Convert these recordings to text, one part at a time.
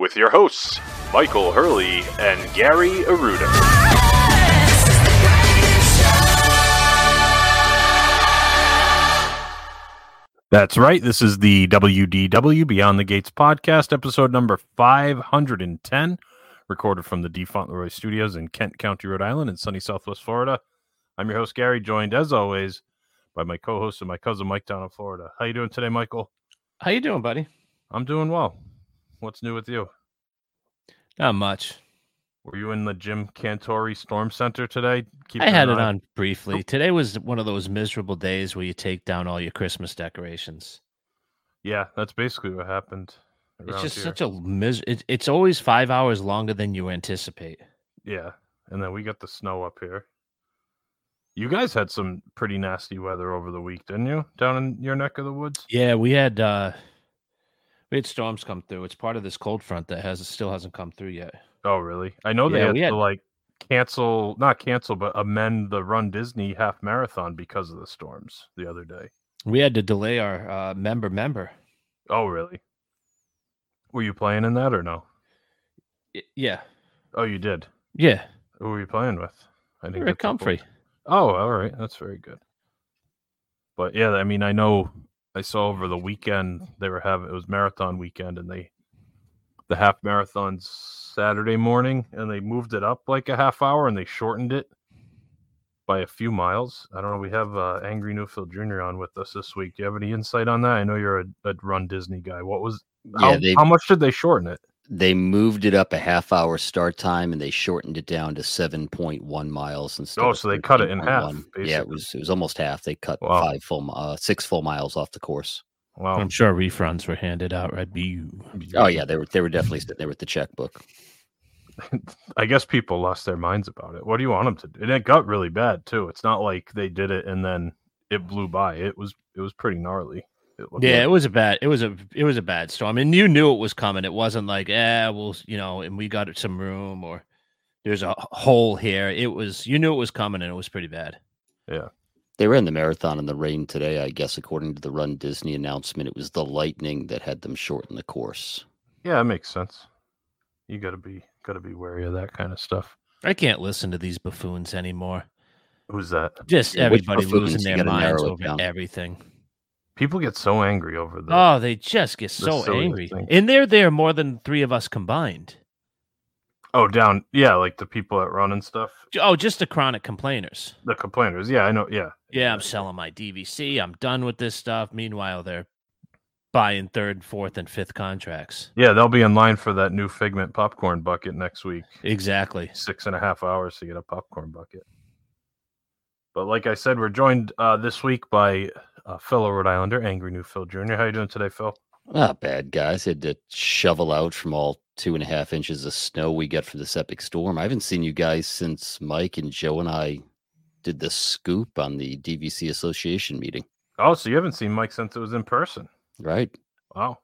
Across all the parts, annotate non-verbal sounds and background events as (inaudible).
with your hosts, Michael Hurley and Gary Aruda. That's right. This is the WDW Beyond the Gates podcast, episode number 510, recorded from the D. Fauntleroy Studios in Kent County, Rhode Island, in sunny Southwest Florida. I'm your host, Gary, joined as always by my co-host and my cousin Mike down in Florida. How you doing today, Michael? How you doing, buddy? I'm doing well. What's new with you? Not much. Were you in the Jim Cantore Storm Center today? Keeping I had it on briefly. Today was one of those miserable days where you take down all your Christmas decorations. Yeah, that's basically what happened. It's just here. such a mis. It, it's always five hours longer than you anticipate. yeah, and then we got the snow up here. You guys had some pretty nasty weather over the week, didn't you? Down in your neck of the woods. Yeah, we had uh we had storms come through. It's part of this cold front that has still hasn't come through yet. Oh, really? I know they Yeah, had we to like cancel, not cancel, but amend the Run Disney half marathon because of the storms the other day. We had to delay our uh, member member. Oh, really? Were you playing in that or no? Y- Yeah, Oh, you did. yeah. Who were you playing with? I We didn't were get at the full- Comfrey. Oh, all right. That's very good. But yeah, I mean, I know I saw over the weekend they were having it was marathon weekend and they the half marathon's Saturday morning and they moved it up like a half hour and they shortened it by a few miles. I don't know. We have uh, Angry New Phil Jr. on with us this week. Do you have any insight on that? I know you're a, a Run Disney guy. What was how, they how much did they shorten it? They moved it up a half hour start time and they shortened it down to 7.1 miles instead Oh, so they cut it in half, 13.1. yeah it was it was almost half they cut Wow. five full uh, six full miles off the course Wow. I'm sure refunds were handed out, right? Be oh yeah they were they were definitely sitting there with the checkbook (laughs) I guess people lost their minds about it. What do you want them to do? And it got really bad too. It's not like they did it and then it blew by. It was it was pretty gnarly. It looked Yeah, like- it was a bad. It was a. It was a bad storm, and you knew it was coming. It wasn't like, eh, well, you know, and we got some room, or there's a hole here. It was. You knew it was coming, and it was pretty bad. Yeah, they ran the marathon in the rain today i guess according to the run disney announcement it was the lightning that had them shorten the course yeah, it makes sense. You gotta be gotta be wary of that kind of stuff. I can't listen to these buffoons anymore. Who's that? Just everybody losing their minds over down. everything. People get so angry over the Oh, they just get so angry, thing. and they're there more than three of us combined. oh down yeah, like the people at run and stuff. Oh, just the chronic complainers. The complainers. Yeah, I know. Yeah. Yeah, I'm selling my DVC. I'm done with this stuff. Meanwhile, they're buying third, fourth, and fifth contracts. Yeah, they'll be in line for that new figment popcorn bucket next week. Exactly. six and a half hours to get a popcorn bucket. But like I said, we're joined uh, this week by uh, fellow Rhode Islander, Angry New Phil Jr. How you doing today, Phil? not bad guys had to shovel out from all two and a half inches of snow we got for this epic storm i haven't seen you guys since mike and joe and i did the scoop on the dvc association meeting Oh, so you haven't seen Mike since it was in person? right Wow.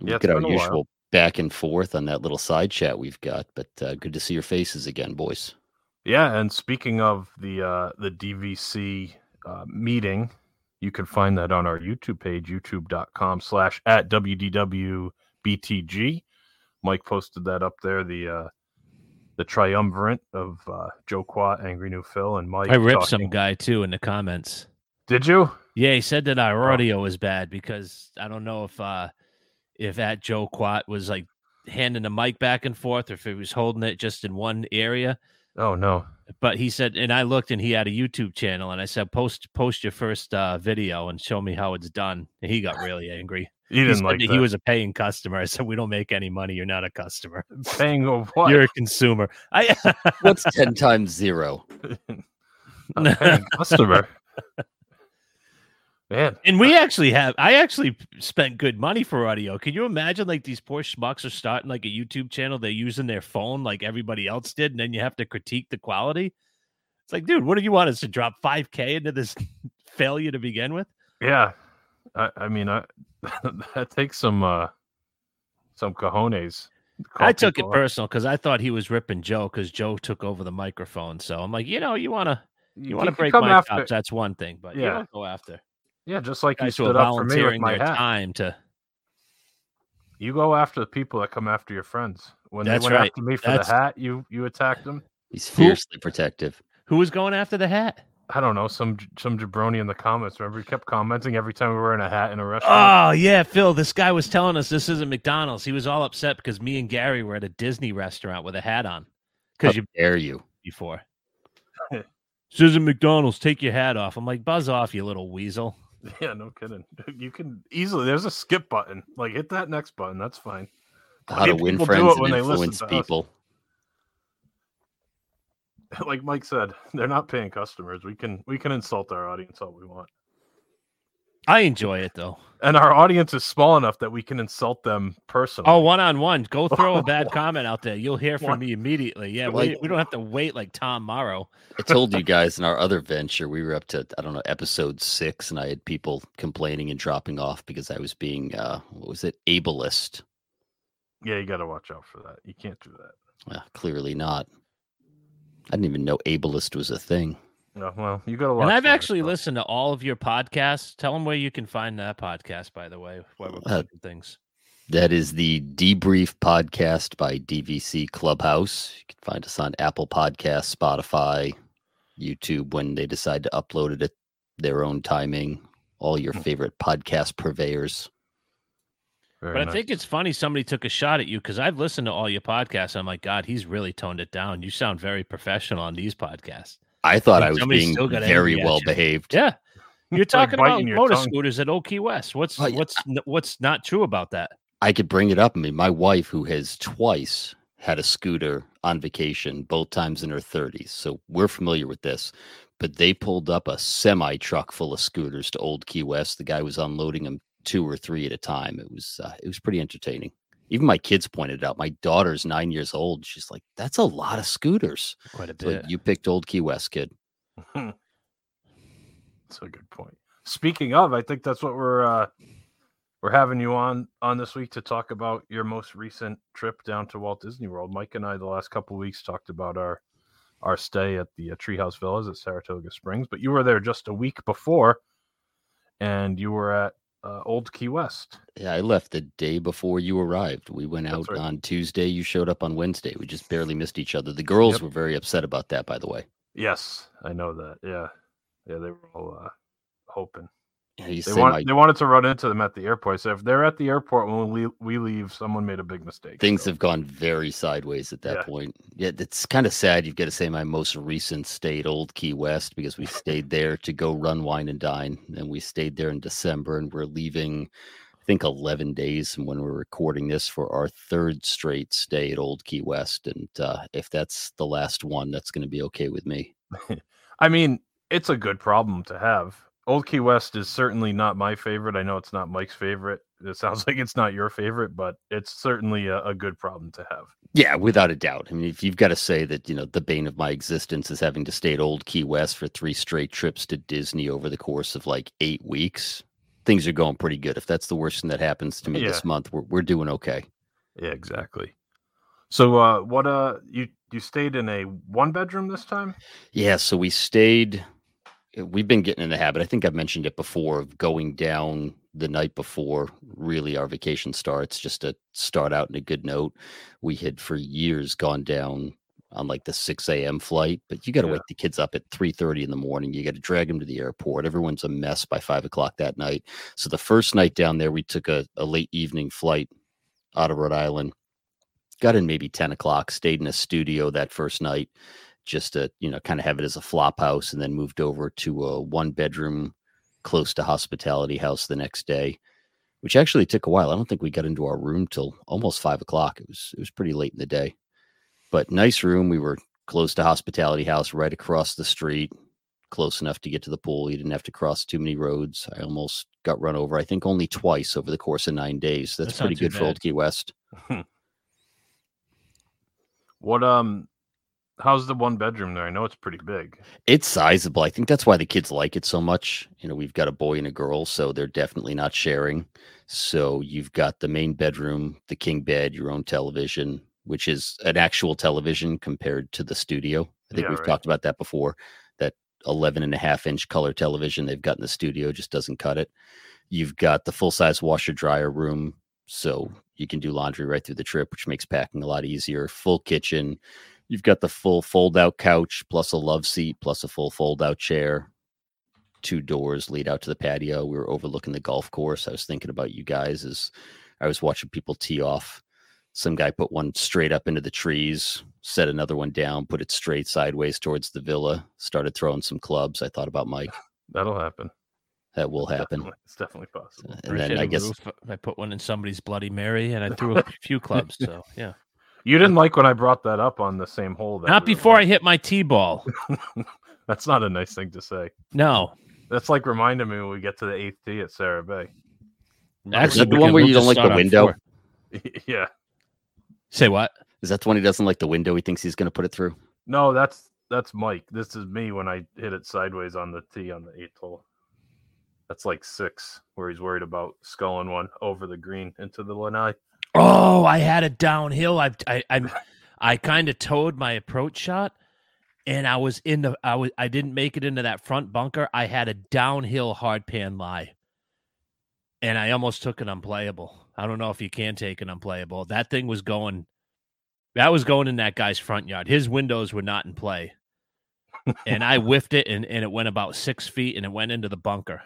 Yeah, it's get our a while. usual back and forth on that little side chat we've got but uh, good to see your faces again boys Yeah, and speaking of the uh, the DVC uh, meeting, you can find that on our YouTube page, youtube.com slash at WDWBTG. Mike posted that up there, the uh, the triumvirate of uh, Joe Quat, Angry New Phil, and Mike. I ripped some guy too in the comments. Did you? Yeah, he said that our audio was bad because I don't know if uh if at Joe Quat was like handing the mic back and forth or if he was holding it just in one area. Oh no. But he said, and I looked, and he had a YouTube channel, and I said, post post your first uh, video and show me how it's done. And he got really angry. He He, didn't said like that that. he was a paying customer. I said, we don't make any money. You're not a customer. (laughs) paying of (laughs) what? You're a consumer. I What's 10 times zero? (laughs) a paying customer. Man, And we actually have, I actually spent good money for audio. Can you imagine like these poor schmucks are starting like a YouTube channel? They're using their phone like everybody else did. And then you have to critique the quality. It's like, dude, what do you want us to drop 5K into this (laughs) failure to begin with? yeah. I, I mean, I, (laughs) that takes some uh some cojones. I took it out. personal because I thought he was ripping Joe because Joe took over the microphone. So I'm like, you know, you want to, you want to break my after- chops. That's one thing, but you Yeah. don't go after Yeah, just like you who stood up for me with my hat. time to. You go after the people that come after your friends. When That's they went right. after me for That's- the hat, you you attacked them. He's fiercely protective. Who was going after the hat? I don't know some some jabroni in the comments. Remember, he kept commenting every time we were in a hat in a restaurant. Oh yeah, Phil. This guy was telling us this isn't McDonald's. He was all upset because me and Gary were at a Disney restaurant with a hat on because you dare you? before. (laughs) this isn't McDonald's. Take your hat off. I'm like, buzz off, you little weasel. (laughs) Yeah, no kidding. (laughs) You can easily. There's a skip button. Like hit that next button. That's fine. How to win friends and when they listen influence us. people. (laughs) Like Mike said, they're not paying customers. We can we can insult our audience all we want, I enjoy it though. and our audience is small enough that we can insult them personally. Oh, one on one. Go throw a bad (laughs) comment out there. You'll hear from One- me immediately. Yeah, we, we don't have to wait like Tom Morrow. I told you (laughs) guys in our other venture, we were up to, I don't know, episode six, and I had people complaining and dropping off because I was being, uh, what was it, ableist. yeah, you got to watch out for that. You can't do that. Well, clearly not. I didn't even know ableist was a thing. No, well, you got to. And I've actually listened to all of your podcasts. Tell them where you can find that podcast, by the way, while we're Uh, things. That is the Debrief podcast by DVC Clubhouse. You can find us on Apple Podcasts, Spotify, YouTube when they decide to upload it at their own timing. All your Hmm. favorite podcast purveyors. But I think it's funny somebody took a shot at you because I've listened to all your podcasts. I'm like, God, he's really toned it down. You sound very professional on these podcasts. I thought Think I was being very well behaved. Yeah. (laughs) You're Like talking about motor scooters at Old Key West. What's what's what's not true about that? I could bring it up. I mean, my wife, who has twice had a scooter on vacation, both times in her 30s. So we're familiar with this. But they pulled up a semi truck full of scooters to Old Key West. The guy was unloading them two or three at a time. It was uh, it was pretty entertaining. Even my kids pointed out. My daughter's nine years old. She's like, "That's a lot of scooters." Quite a So bit. you picked Old Key West, kid. (laughs) That's a good point. Speaking of, I think that's what we're uh we're having you on on this week to talk about your most recent trip down to Walt Disney World. Mike and I the last couple of weeks talked about our our stay at the uh, Treehouse Villas at Saratoga Springs, but you were there just a week before and you were at uh, Old Key West. Yeah, I left the day before you arrived. We went That's out right. on Tuesday. You showed up on Wednesday. We just barely missed each other. The girls Yep. were very upset about that, by the way. Yes, I know that. Yeah. Yeah, they were all uh hoping. Yeah, They want, my they wanted to run into them at the airport. So if they're at the airport when we we leave, someone made a big mistake. things So- have gone very sideways at that Yeah. point. Yeah, it's kind of sad. You've got to say my most recent stay at Old Key West because we stayed (laughs) there to go run, wine, and dine. And we stayed there in December, and we're leaving. I think 11 days from when we're recording this for our third straight stay at Old Key West. And uh, if that's the last one, that's going to be okay with me. (laughs) I mean, it's a good problem to have. Old Key West is certainly not my favorite. I know it's not Mike's favorite. It sounds (laughs) like it's not your favorite, but it's certainly a, a good problem to have. Yeah, without a doubt. I mean, if you've got to say that, you know, the bane of my existence is having to stay at Old Key West for three straight trips to Disney over the course of like eight weeks, things are going pretty good. If that's the worst thing that happens to me Yeah. this month, we're, we're doing okay. Yeah, exactly. So, uh, what, uh, you you stayed in a one bedroom this time? Yeah, so we stayed. We've been getting in the habit. I think I've mentioned it before of going down the night before really our vacation starts, just to start out in a good note. We had for years gone down on like the 6 a.m. flight, but you got to Yeah. wake the kids up at 3:30 in the morning. You got to drag them to the airport. Everyone's a mess by five o'clock that night. So the first night down there, we took a, a late evening flight out of Rhode Island. Got in maybe 10 o'clock, stayed in a studio that first night just to you know kind of have it as a flop house, and then moved over to a one bedroom close to hospitality house the next day, which actually took a while. I don't think we got into our room till almost five o'clock. It was it was pretty late in the day, but nice room. We were close to hospitality house, right across the street, close enough to get to the pool. You didn't have to cross too many roads. I almost got run over. I think only twice over the course of nine days. That's, That's pretty good for Old. Key West. (laughs) What um how's the one bedroom there? I know it's pretty big. It's sizable. I think that's why the kids like it so much. You know, we've got a boy and a girl, so they're definitely not sharing. So you've got the main bedroom, the king bed, your own television, which is an actual television compared to the studio. I think Yeah, we've right. talked about that before. That 11 and a half inch color television they've got in the studio just doesn't cut it. You've got the full size washer dryer room. So you can do laundry right through the trip, which makes packing a lot easier. Full kitchen. You've got the full fold out couch plus a love seat plus a full fold out chair. Two doors lead out to the patio. We were overlooking the golf course. I was thinking about you guys as I was watching people tee off. Some guy put one straight up into the trees, set another one down, put it straight sideways towards the villa, started throwing some clubs. I thought about Mike. (laughs) That'll happen. That will happen. Definitely- It's definitely possible. And Right then I guess roof, I put one in somebody's Bloody Mary, and I threw a (laughs) few clubs. So yeah, You didn't like when I brought that up on the same hole. That not we before. I hit my tee ball. (laughs) That's not a nice thing to say. No, That's like reminding me when we get to the eighth tee at Sarah Bay. actually, that the one where you don't like the window? (laughs) yeah. Say what? is that the one he doesn't like the window? He thinks he's going to put it through. No, that's that's Mike. This is me when I hit it sideways on the tee on the eighth hole. That's like six, where he's worried about sculling one over the green into the lanai. Oh, I had it downhill. I I I, I kind of towed my approach shot, and I was in the I was I didn't make it into that front bunker. I had a downhill hard pan lie, and I almost took it unplayable. I don't know if you can take it unplayable. That thing was going. That was going in that guy's front yard. His windows were not in play. and I (laughs) whiffed it and, and it went about six feet and it went into the bunker.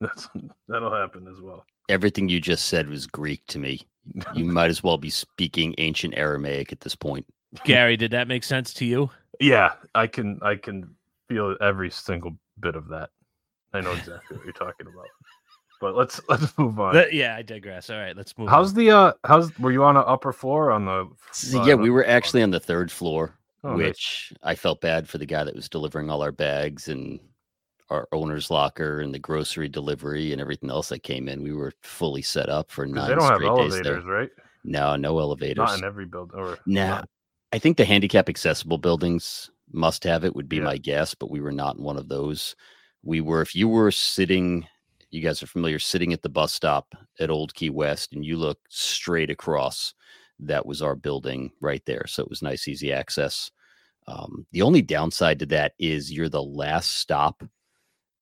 That's that'll happen as well. Everything you just said was Greek to me. You might as well be speaking ancient Aramaic at this point. Gary, did that make sense to you? Yeah, I can I can feel every single bit of that. I know exactly what you're talking about. But let's let's move on. But yeah, I digress. All right, let's move. How's on. the uh how's were you on an upper floor or on the So, uh, yeah, we were actually on the third floor, Oh, nice. which I felt bad for the guy that was delivering all our bags and our owner's locker and the grocery delivery and everything else that came in. We were fully set up for nine they don't have elevators, there. right? No, no elevators. Not in every building or Nah, not- I think the handicap accessible buildings must have it, would be Yeah. my guess, but we were not in one of those. We were, if you were sitting, you guys are familiar, sitting at the bus stop at Old Key West and you look straight across, that was our building right there. So it was nice, easy access. Um, the only downside to that is you're the last stop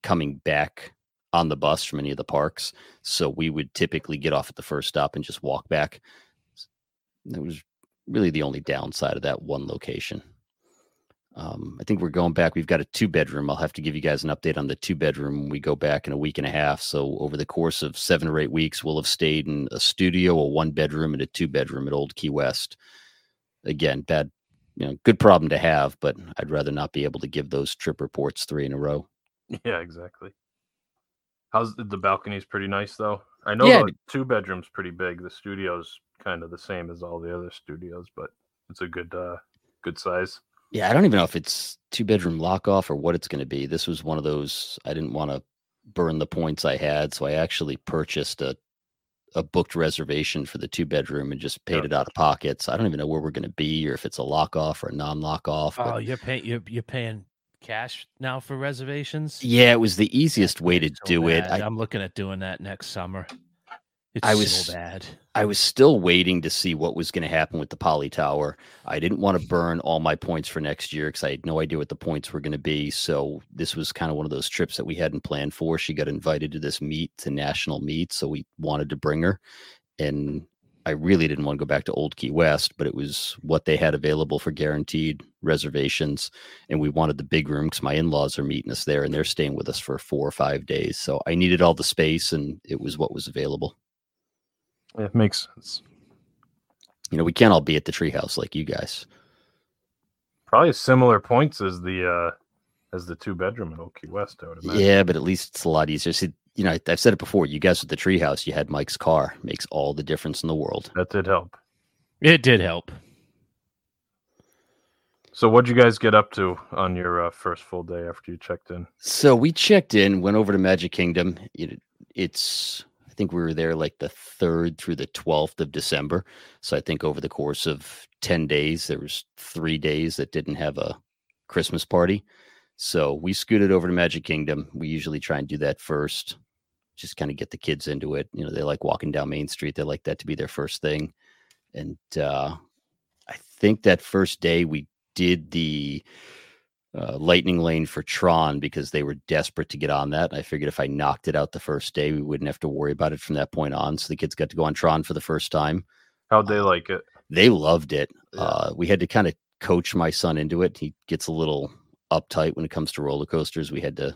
coming back on the bus from any of the parks. So we would typically get off at the first stop and just walk back. It was really the only downside of that one location. Um, I think we're going back. We've got a two bedroom. I'll have to give you guys an update on the two bedroom when we go back in a week and a half. So over the course of seven or eight weeks, we'll have stayed in a studio, a one bedroom, and a two bedroom at Old Key West. Again, bad, you know, good problem to have, but I'd rather not be able to give those trip reports three in a row. Yeah, exactly. How's the, the balcony's pretty nice though? I know Yeah. the two bedrooms pretty big. The studio's kind of the same as all the other studios, but it's a good uh good size. Yeah, I don't even know if it's two bedroom lock off or what it's going to be. This was one of those I didn't want to burn the points I had, so I actually purchased a a booked reservation for the two bedroom and just paid Yeah. it out of pocket. So I don't even know where we're going to be or if it's a lock off or a non lock off. Oh, you're paying you're you're paying cash now for reservations. yeah, it was the easiest way to So do it. bad. I, I'm looking at doing that next summer. It's I was- so bad. I was still waiting to see what was going to happen with the Poly Tower. I didn't want to burn all my points for next year because I had no idea what the points were going to be. So this was kind of one of those trips that we hadn't planned for. She got invited to this meet, to national meet, so we wanted to bring her. And I really didn't want to go back to Old Key West, but it was what they had available for guaranteed reservations. And we wanted the big room because my in-laws are meeting us there and they're staying with us for four or five days. So I needed all the space and it was what was available. It makes sense. you know, we can't all be at the treehouse like you guys. Probably similar points as the uh as the two bedroom in Old Key West. I would imagine. Yeah, but at least it's a lot easier. See, you know, I- I've said it before. You guys with the treehouse, you had Mike's car. Makes all the difference in the world. that did help. It did help. So, what'd you guys get up to on your uh, first full day after you checked in? So we checked in, went over to Magic Kingdom. It, it's, I think we were there like the third through the twelfth of December. So I think over the course of ten days, there was three days that didn't have a Christmas party. So we scooted over to Magic Kingdom. We usually try and do that first, just kind of get the kids into it. You know, they like walking down Main Street. They like that to be their first thing. And uh, I think that first day we did the uh, lightning lane for Tron because they were desperate to get on that. I figured if I knocked it out the first day, we wouldn't have to worry about it from that point on. So the kids got to go on Tron for the first time. How'd they like it? They loved it. Yeah. Uh, we had to kind of coach my son into it. He gets a little uptight when it comes to roller coasters. We had to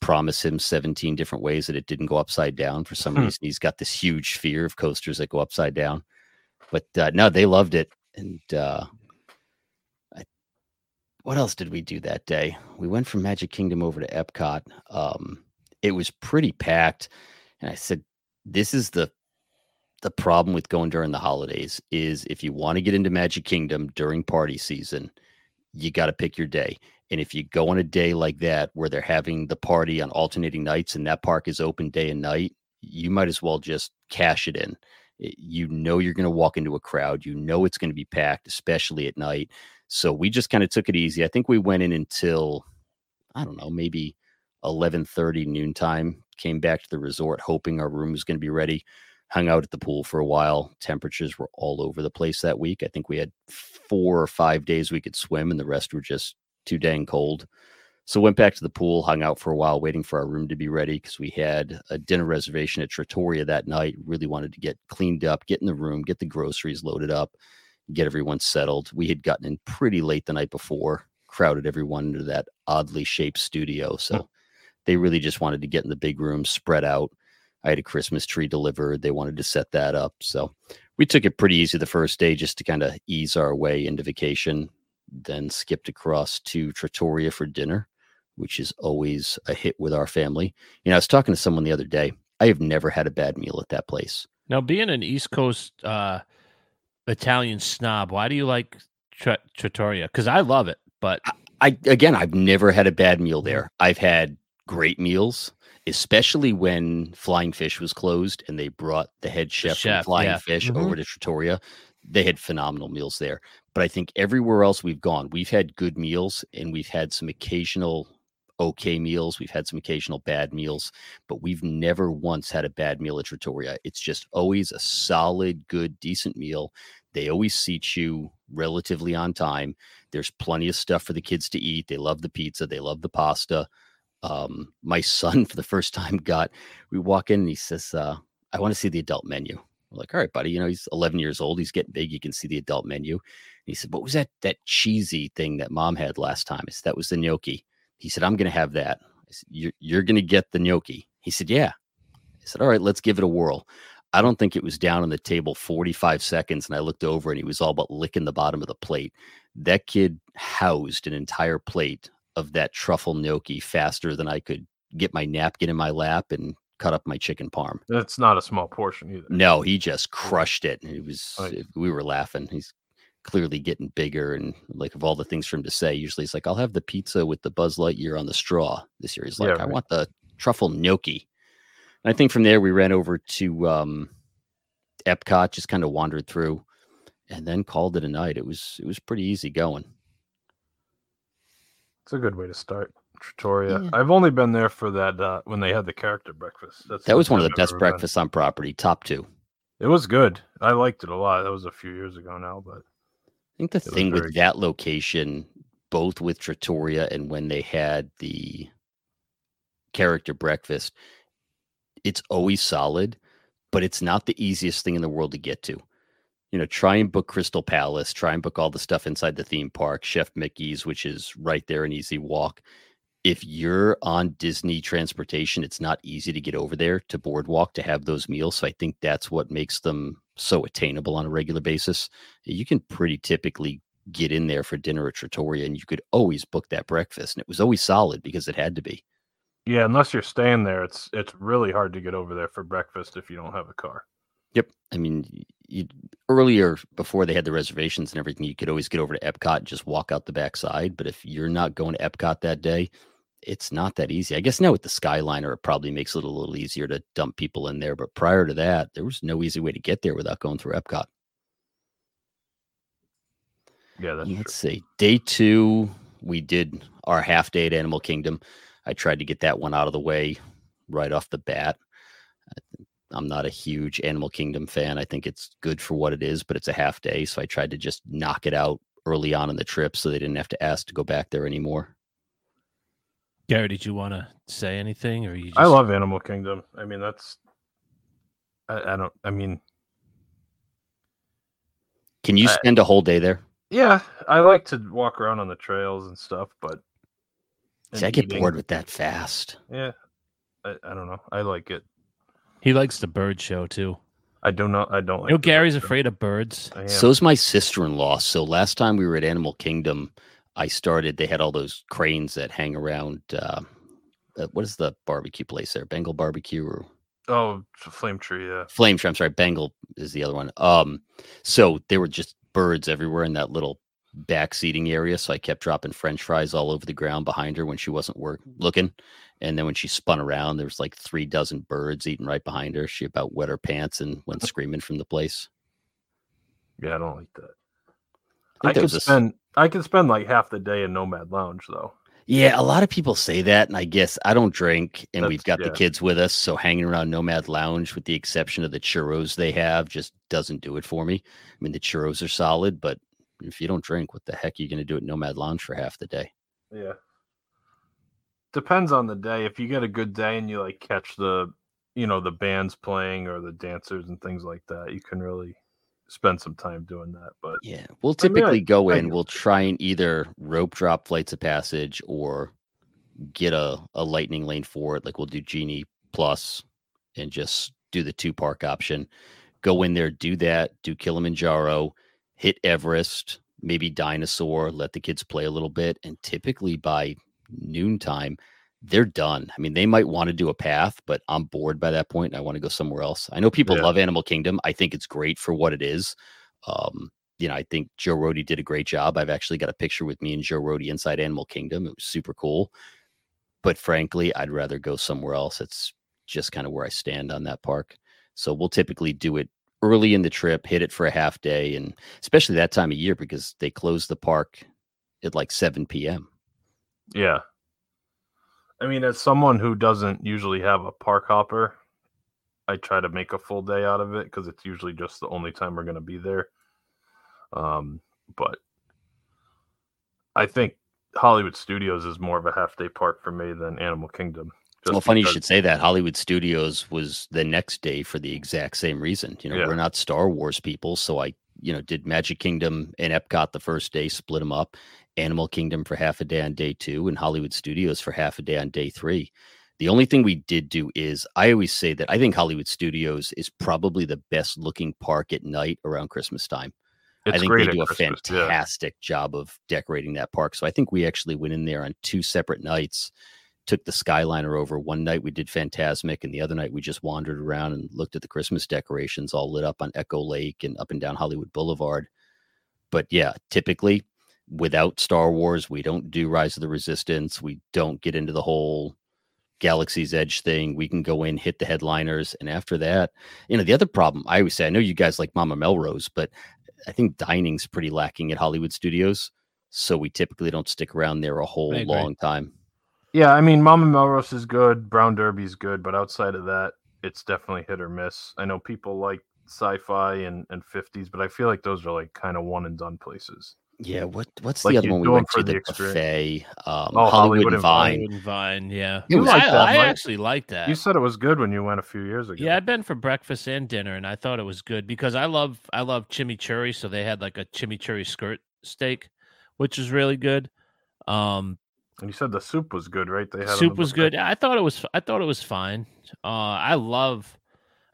promise him 17 different ways that it didn't go upside down. For some Hmm. reason, he's got this huge fear of coasters that go upside down. But uh, no, they loved it. And uh, I, what else did we do that day? We went from Magic Kingdom over to Epcot. Um, it was pretty packed. And I said, this is the the problem with going during the holidays is if you want to get into Magic Kingdom during party season, you got to pick your day. And if you go on a day like that where they're having the party on alternating nights and that park is open day and night, you might as well just cash it in. You know you're going to walk into a crowd. You know it's going to be packed, especially at night. So we just kind of took it easy. I think we went in until I don't know, maybe 11:30 noontime. Came back to the resort hoping our room was going to be ready hung out at the pool for a while. Temperatures were all over the place that week. I think we had four or five days we could swim, and the rest were just too dang cold. So went back to the pool, hung out for a while, waiting for our room to be ready because we had a dinner reservation at Trattoria that night. Really wanted to get cleaned up, get in the room, get the groceries loaded up, get everyone settled. We had gotten in pretty late the night before, crowded everyone into that oddly shaped studio. So they really just wanted to get in the big room, spread out. I had a Christmas tree delivered. They wanted to set that up. So we took it pretty easy the first day just to kind of ease our way into vacation. Then skipped across to Trattoria for dinner, which is always a hit with our family. You know, I was talking to someone the other day. I have never had a bad meal at that place. Now, being an East Coast uh, Italian snob, why do you like Tra- Trattoria? Because I love it, but I again, I've never had a bad meal there. I've had great meals, especially when Flying Fish was closed and they brought the head chef, chef, from Flying yeah. Fish Mhm. over to Trattoria. They had phenomenal meals there. But I think everywhere else we've gone, we've had good meals and we've had some occasional okay meals. We've had some occasional bad meals, but we've never once had a bad meal at Trattoria. It's just always a solid, good, decent meal. They always seat you relatively on time. There's plenty of stuff for the kids to eat. They love the pizza, they love the pasta. Um, my (laughs) son, for the first time, got we walk in and he says, uh, I want to see the adult menu. We're like, all right, buddy. You know, he's 11 years old. He's getting big. You can see the adult menu. And he said, what was that that cheesy thing that mom had last time? I said, that was the gnocchi. He said, I'm going to have that. I said, you're, you're going to get the gnocchi. He said, yeah. I said, all right, let's give it a whirl. I don't think it was down on the table 45 seconds. And I looked over and he was all but licking the bottom of the plate. That kid housed an entire plate of that truffle gnocchi faster than I could get my napkin in my lap and cut up my chicken parm. That's not a small portion either. No, he just crushed it. It was Right. we were laughing. He's clearly getting bigger and like of all the things for him to say, usually he's like, I'll have the pizza with the Buzz Lightyear on the straw. This year he's like, Yeah, I want the truffle gnocchi. And I think from there we ran over to um Epcot, just kind of wandered through and then called it a night. It was it was pretty easy going. It's a good way to start. Trattoria. Yeah. I've only been there for that uh, when they had the character breakfast. That's That was one of the I've best ever been. breakfasts on property, top two. It was good. I liked it a lot. That was a few years ago now, but I think the thing very with that location, both with Trattoria and when they had the character breakfast, it's always solid, but it's not the easiest thing in the world to get to. You know, try and book Crystal Palace, try and book all the stuff inside the theme park, Chef Mickey's, which is right there, an easy walk. If you're on Disney transportation, it's not easy to get over there to Boardwalk to have those meals. So I think that's what makes them so attainable on a regular basis you can pretty typically get in there for dinner at Trattoria, and you could always book that breakfast, and it was always solid because it had to be. Yeah, unless you're staying there, it's it's really hard to get over there for breakfast if you don't have a car. Yep. I mean, you earlier before they had the reservations and everything, you could always get over to Epcot and just walk out the backside. But if you're not going to Epcot that day, it's not that easy. I guess now with the Skyliner, it probably makes it a little easier to dump people in there. But prior to that, there was no easy way to get there without going through Epcot. Yeah, that's Let's see. Day two, we did our half day at Animal Kingdom. I tried to get that one out of the way right off the bat. I'm not a huge Animal Kingdom fan. I think it's good for what it is, but it's a half day. So I tried to just knock it out early on in the trip so they didn't have to ask to go back there anymore. Gary, did you want to say anything, or you? Just... I love Animal Kingdom. I mean, that's I, I don't. I mean, Can you spend a whole day there? yeah, I like to walk around on the trails and stuff, but See, I get eating- bored with that fast. Yeah, I, I don't know. I like it. He likes the bird show too. I don't know. I don't like. you know, Gary's show. afraid of birds. So is my sister in law. So last time we were at Animal Kingdom, I started. They had all those cranes that hang around. Uh, uh, what is the barbecue place there? Bengal Barbecue or oh, flame tree. Yeah. Flame Tree? I'm sorry, Bengal is the other one. Um, so there were just birds everywhere in that little back seating area. So I kept dropping French fries all over the ground behind her when she wasn't work looking. And then when she spun around, there was like three dozen birds eating right behind her. She about wet her pants and went (laughs) screaming from the place. Yeah, I don't like that. I I could spend. I could spend like half the day in Nomad Lounge though. Yeah, a lot of people say that, and I guess I don't drink, and we've That's- got the kids with us, so hanging around Nomad Lounge, with the exception of the churros they have, just doesn't do it for me. I mean, the churros are solid, but if you don't drink, what the heck are you going to do at Nomad Lounge for half the day? Yeah. Depends on the day. If you get a good day and you like catch the, you know, the bands playing or the dancers and things like that, you can really spend some time doing that. But Yeah, we'll I mean, I- typically go in. We'll try and either rope drop flights of passage or get a, a lightning lane for it. Like we'll do Genie Plus and just do the two park option. Go in there, do that, do Kilimanjaro, hit Everest, maybe Dinosaur, let the kids play a little bit. And typically by noontime, they're done. I mean, they might want to do a path, but I'm bored by that point and I want to go somewhere else. I know people Yeah. love Animal Kingdom. I think it's great for what it is. Um, you know, I think Joe Rohde did a great job. I've actually got a picture with me and Joe Rohde inside Animal Kingdom. It was super cool. But frankly, I'd rather go somewhere else. It's just kind of where I stand on that park. So we'll typically do it early in the trip, hit it for a half day, and especially that time of year because they close the park at like 7 p.m. yeah. I mean, as someone who doesn't usually have a park hopper, I try to make a full day out of it because it's usually just the only time we're going to be there. Um, but I think Hollywood Studios is more of a half day park for me than Animal Kingdom. well, funny you should say that. Hollywood Studios was the next day for the exact same reason. You know, Yeah. we're not Star Wars people, so I, you know, did Magic Kingdom and Epcot the first day, split them up. Animal Kingdom for half a day on day two, and Hollywood Studios for half a day on day three. The only thing we did do is I always say that I think Hollywood Studios is probably the best looking park at night around Christmas time. It's I think they do a Christmas, yeah. fantastic job of decorating that park. So I think we actually went in there on two separate nights, took the Skyliner over. One night we did Fantasmic, and the other night we just wandered around and looked at the Christmas decorations all lit up on Echo Lake and up and down Hollywood Boulevard. But yeah, typically without Star Wars, we don't do Rise of the Resistance. We don't get into the whole Galaxy's Edge thing. We can go in, hit the headliners, and after that, you know, the other problem I always say, I know you guys like Mama Melrose, but I think dining's pretty lacking at Hollywood Studios. So we typically don't stick around there a whole I agree. long time. Yeah, I mean, Mama Melrose is good, Brown Derby's good, but outside of that, it's definitely hit or miss. I know people like sci-fi and, and 50s, but I feel like those are like kind of one and done places. Yeah, what what's Like the other one we went for to? the The buffet, um, Oh, Hollywood, Hollywood and and Vine. Hollywood and Vine, yeah. It was I, like that, I actually like that. You said it was good when you went a few years ago. Yeah, I've been for breakfast and dinner, and I thought it was good because I love I love chimichurri. So they had like a chimichurri skirt steak, which was really good. Um, and you said the soup was good, right? They had soup the was good. I thought it was I thought it was fine. Uh, I love.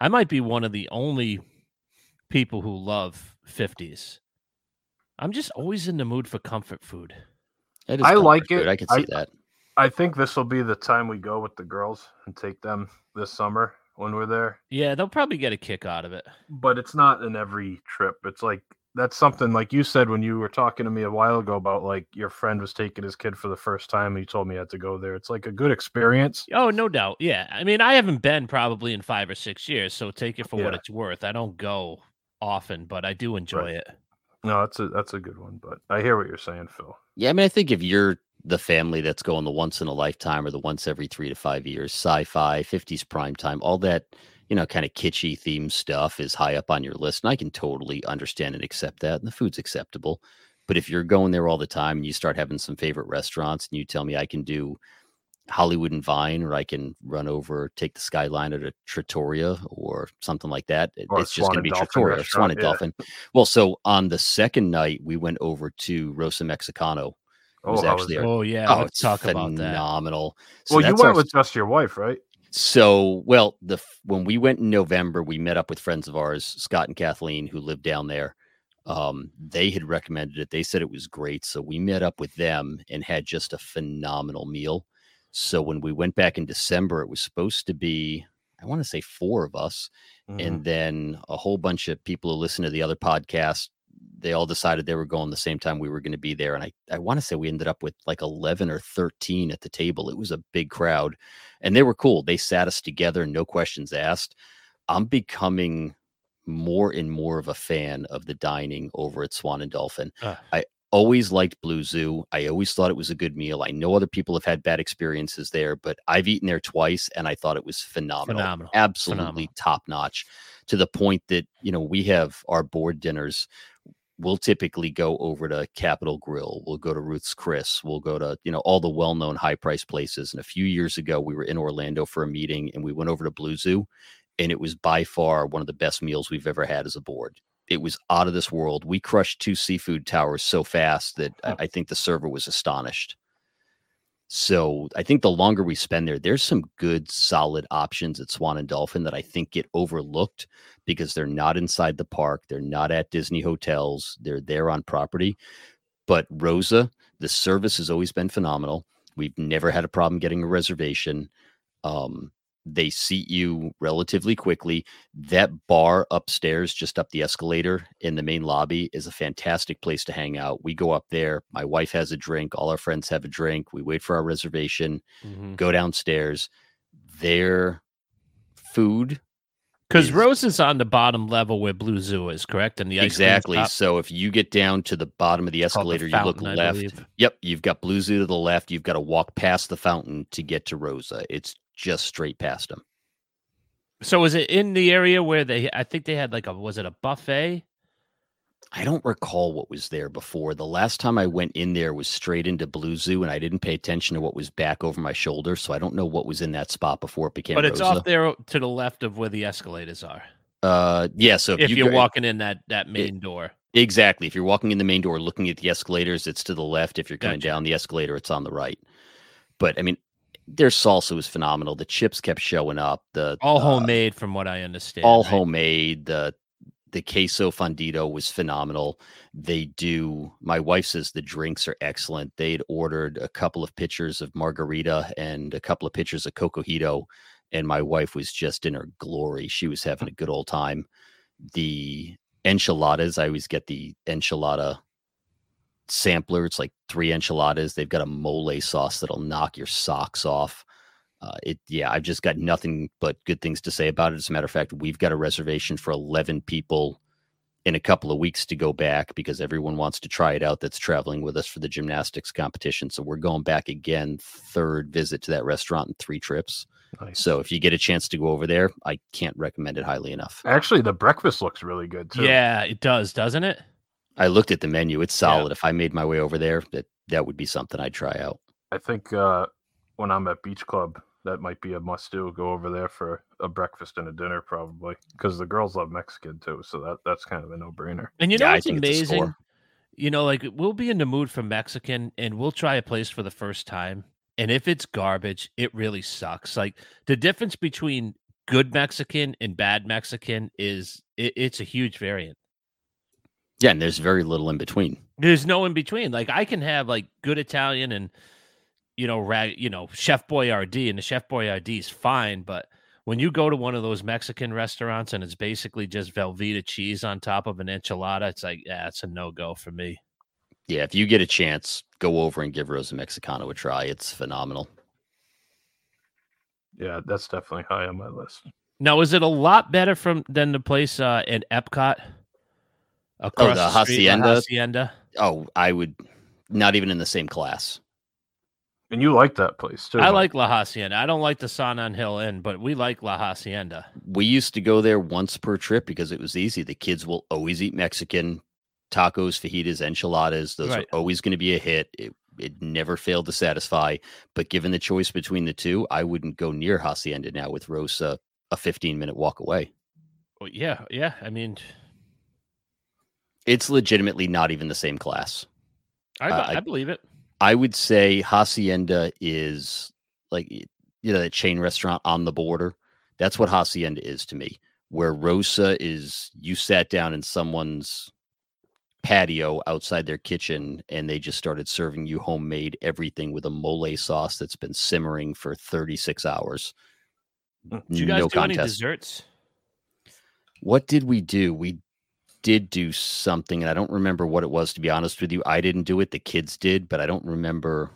I might be one of the only people who love fifties. I'm just always in the mood for comfort food. It is I comfort like food, it. I can see I- that. I think this will be the time we go with the girls and take them this summer when we're there. Yeah, they'll probably get a kick out of it. But it's not in every trip. It's like that's something like you said when you were talking to me a while ago about like your friend was taking his kid for the first time and you told me you had to go there. It's like a good experience. Oh, no doubt. Yeah. I mean, I haven't been probably in five or six years, so take it for what it's worth. I don't go often, but I do enjoy Right. it. No, that's a that's a good one. But I hear what you're saying, Phil. Yeah, I mean, I think if you're the family that's going the once in a lifetime or the once every three to five years, sci-fi, 50s prime time, all that, you know, kind of kitschy theme stuff is high up on your list. And I can totally understand and accept that. And the food's acceptable. But if you're going there all the time and you start having some favorite restaurants and you tell me I can do Hollywood and Vine, or I can run over, take the skyline at a Trattoria or something like that. it- Or it's just going to be and Dolphin Trattoria, or Swan restaurant, and yeah. Dolphin. Well, so on the second night, we went over to Rosa Mexicano. It was Oh, how was actually it? our Oh, yeah. Oh, let's it's talk about that. phenomenal. So well, you that's our went with just your wife, right? so well, the when we went in November, we met up with friends of ours, Scott and Kathleen, who live down there. Um, they had recommended it. They said it was great, so we met up with them and had just a phenomenal meal. So when we went back in December, it was supposed to be, I want to say four of us, Mm-hmm. and then a whole bunch of people who listen to the other podcast they all decided they were going the same time we were going to be there and i, I want to say we ended up with like 11 or 13 at the table it was a big crowd and they were cool they sat us together no questions asked i'm becoming more and more of a fan of the dining over at swan and dolphin Ah. i always liked blue zoo i always thought it was a good meal i know other people have had bad experiences there but i've eaten there twice and i thought it was phenomenal Phenomenal. absolutely top notch to the point that you know we have our board dinners we'll typically go over to Capital Grille. We'll go to Ruth's Chris. We'll go to, you know, all the well known high price places. And a few years ago, we were in Orlando for a meeting and we went over to Blue Zoo. And it was by far one of the best meals we've ever had as a board. It was out of this world. We crushed two seafood towers so fast that I, I think the server was astonished. So I think the longer we spend there, there's some good, solid options at Swan and Dolphin that I think get overlooked because they're not inside the park. They're not at Disney hotels. They're there on property. But Rosa, the service has always been phenomenal. We've never had a problem getting a reservation. Um, they seat you relatively quickly. That bar upstairs, just up the escalator in the main lobby, is a fantastic place to hang out. We go up there. My wife has a drink. All our friends have a drink. We wait for our reservation, Mm-hmm. go downstairs. Their food Because Rose is on the bottom level where Blue Zoo is, correct? And the exactly. So if you get down to the bottom of the called the escalator, you look left. Yep, you've got Blue Zoo to the left. You've got to walk past the fountain to get to Rosa. It's just straight past them. So was it in the area where they? I think they had like a was it a buffet? I don't recall what was there before. The last time I went in there was straight into Blue Zoo, and I didn't pay attention to what was back over my shoulder, so I don't know what was in that spot before it became. but it's Rosa. off there to the left of where the escalators are. Uh, yeah. So if, If, you are walking in that that main door. Exactly. If you're walking in the main door looking at the escalators, it's to the left. If you're coming Gotcha. down the escalator, it's on the right. But I mean, their salsa was phenomenal. The chips kept showing up. The All uh, homemade, from what I understand. all right? homemade. The the queso fundido was phenomenal. They do. My wife says the drinks are excellent. They'd ordered a couple of pitchers of margarita and a couple of pitchers of cocojito, and my wife was just in her glory. She was having a good old time. The enchiladas, I always get the enchilada sampler. It's like three enchiladas. They've got a mole sauce that'll knock your socks off. Uh, it yeah, I've just got nothing but good things to say about it. As a matter of fact, we've got a reservation for eleven people in a couple of weeks to go back because everyone wants to try it out that's traveling with us for the gymnastics competition. So we're going back again, third visit to that restaurant in three trips. Nice. So if you get a chance to go over there, I can't recommend it highly enough. Actually, the breakfast looks really good too. Yeah, it does, doesn't it? I looked at the menu; it's solid. If I made my way over there, that that would be something I'd try out. I think uh, when I'm at Beach Club, that might be a must do. Go over there for a breakfast and a dinner, probably, because the girls love Mexican too. So that that's kind of a no brainer. And you know Yeah, I what's think it's amazing? score. You know, like we'll be in the mood for Mexican and we'll try a place for the first time. And if it's garbage, it really sucks. Like the difference between good Mexican and bad Mexican is it, it's a huge variant. Yeah, and there's very little in between. There's no in between. Like I can have like good Italian and you know, rag, you know, Chef Boyardee, and the Chef Boyardee is fine, but when you go to one of those Mexican restaurants and it's basically just Velveeta cheese on top of an enchilada, it's like, yeah, it's a no go for me. Yeah, if you get a chance, go over and give Rosa Mexicano a try. It's phenomenal. Yeah, that's definitely high on my list. Now, is it a lot better from than the place uh, in Epcot? Oh, Across the street, La Hacienda? Hacienda. Oh, I would not even in the same class. And you like that place too. I huh? like La Hacienda. I don't like the San Angel Inn, but we like La Hacienda. We used to go there once per trip because it was easy. The kids will always eat Mexican tacos, fajitas, enchiladas. Those Right. are always going to be a hit. It, it never failed to satisfy. But given the choice between the two, I wouldn't go near Hacienda now with Rosa a 15 minute walk away. Well, yeah, yeah. I mean, It's legitimately not even the same class. I, Uh, I, I- believe it. I would say Hacienda is like you know that chain restaurant on the border. That's what Hacienda is to me. Where Rosa is, you sat down in someone's patio outside their kitchen and they just started serving you homemade everything with a mole sauce that's been simmering for 36 hours. Did you guys no do any desserts? What did we do? We did do something, and I don't remember what it was. To be honest with you, I didn't do it. The kids did, but I don't remember.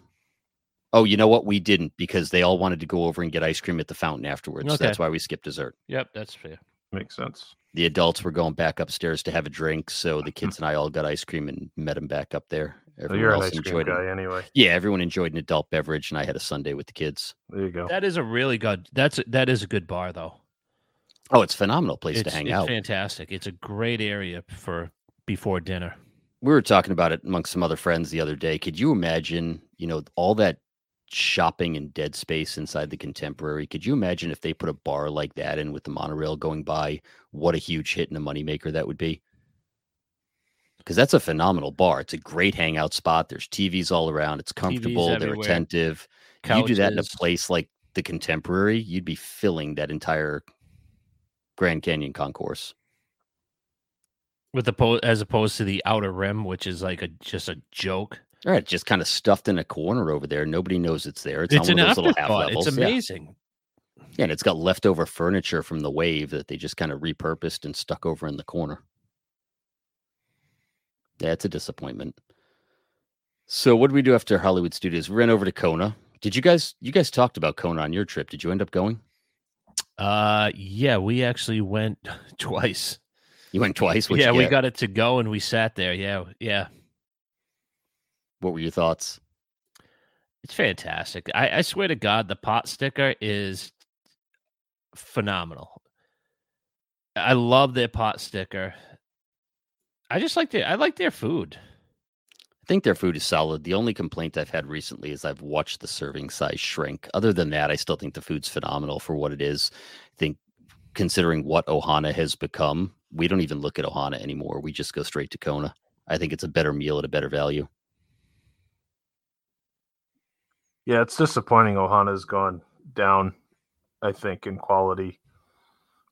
Oh, you know what? We didn't because they all wanted to go over and get ice cream at the fountain afterwards. Okay. That's why we skipped dessert. Yep, that's fair. Makes sense. The adults were going back upstairs to have a drink, so the (laughs) kids and I all got ice cream and met them back up there. So Everyone you're an else ice cream enjoyed it. anyway. Yeah, everyone enjoyed an adult beverage, and I had a sundae with the kids. There you go. That is a really good. That's a- that is a good bar though. Oh, it's a phenomenal place it's to hang out. fantastic. It's a great area for before dinner. we were talking about it amongst some other friends the other day. Could you imagine, you know, all that shopping and dead space inside the contemporary? Could you imagine if they put a bar like that in with the monorail going by? What a huge hit and a moneymaker that would be. Because that's a phenomenal bar. It's a great hangout spot. There's TVs all around. It's comfortable. They're attentive. You do that in a place like the contemporary, you'd be filling that entire Grand Canyon concourse. with the as opposed to the outer rim, which is like a just a joke. All right, just kind of stuffed in a corner over there. Nobody knows it's there. It's, It's, on an one of those little half levels. It's Yeah. amazing. Yeah, and it's got leftover furniture from the wave that they just kind of repurposed and stuck over in the corner. Yeah, it's a disappointment. So what did we do after Hollywood Studios? We ran over to Kona. Did you guys you guys talked about Kona on your trip? Did you end up going? Uh, yeah, we actually went (laughs) twice. You went twice. What'd yeah, we got it to go and we sat there. Yeah, yeah, What were your thoughts? it's fantastic. I, I swear to God, the pot sticker is phenomenal. I love their pot sticker. I just like their I like their food. I think their food is solid. The only complaint I've had recently is I've watched the serving size shrink. Other than that, I still think the food's phenomenal for what it is. I think considering what Ohana has become, we don't even look at Ohana anymore. We just go straight to Kona. I think it's a better meal at a better value. Yeah, it's disappointing. Ohana's gone down, I think, in quality,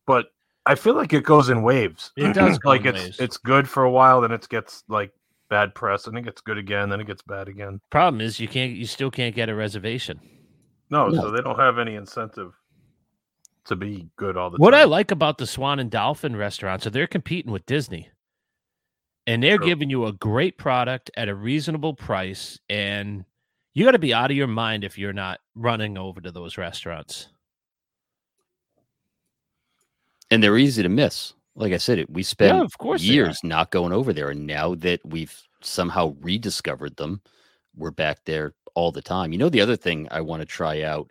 but I feel like it goes in waves. It does (clears throat) like it's waves. it's good for a while, then it gets like bad press, and it gets good again, then it gets bad again. Problem is, you can't you still can't get a reservation. No, No. so they don't have any incentive to be good all the time. What I like about the Swan and Dolphin restaurant, so they're competing with Disney. And they're True. giving you a great product at a reasonable price. And you got to be out of your mind if you're not running over to those restaurants. And they're easy to miss. Like I said, we spent of course years not going over there. And now that we've somehow rediscovered them, we're back there all the time. You know, the other thing I want to try out,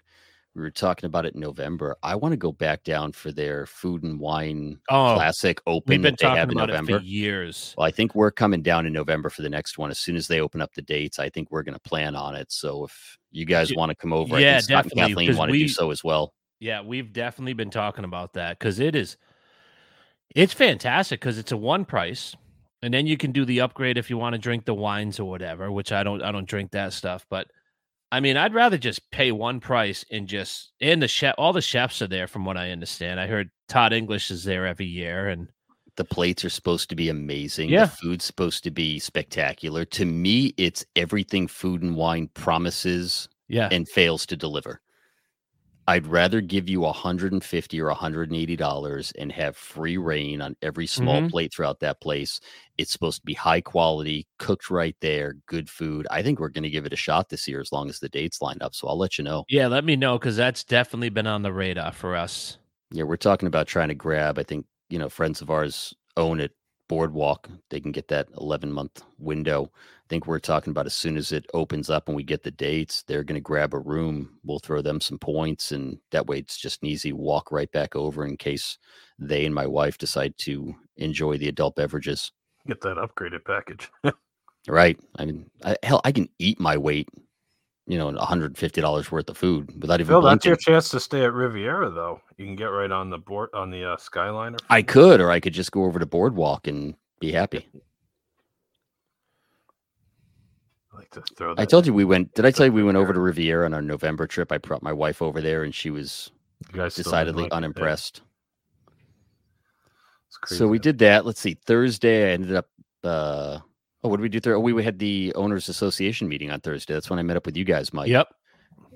we were talking about it in November. I want to go back down for their food and wine Oh, classic open we've been that they have talking in about November. it for years. Well, I think we're coming down in November for the next one. As soon as they open up the dates, I think we're going to plan on it. So if you guys want to come over, yeah, I think Scott definitely, Kathleen want to do so as well. Yeah, we've definitely been talking about that because it is, it's fantastic because it's a one price, and then you can do the upgrade if you want to drink the wines or whatever. Which I don't, I don't drink that stuff. But I mean, I'd rather just pay one price and just and the chef, all the chefs are there from what I understand. I heard Todd English is there every year, and The plates are supposed to be amazing. Yeah. The food's supposed to be spectacular. To me, it's everything food and wine promises Yeah. and fails to deliver. I'd rather give you 150 or 180 dollars and have free reign on every small Mhm. plate throughout that place. It's supposed to be high quality, cooked right there, good food. I think we're going to give it a shot this year as long as the dates line up. So I'll let you know. Yeah, let me know because that's definitely been on the radar for us. Yeah, we're talking about trying to grab. I think you know friends of ours own it. Boardwalk, they can get that 11 month window. I think we're talking about as soon as it opens up and we get the dates, they're going to grab a room. We'll throw them some points, and that way it's just an easy walk right back over in case they and my wife decide to enjoy the adult beverages. Get that upgraded package. (laughs) Right? I mean, I, hell, I can eat my weight, you know, $150 worth of food without even. Phil, that's your chance to stay at Riviera, though. You can get right on the board on the uh, Skyliner. I could, or I could just go over to Boardwalk and be happy. I like to throw. I told you we went. Did I tell you we went over to Riviera. On our November trip? I brought my wife over there, and she was You guys still didn't decidedly like unimpressed. It's So we did that. Let's see. Thursday, I ended up. uh Oh, what did we do? There? Oh, we had the owners' association meeting on Thursday. That's when I met up with you guys, Mike. Yep.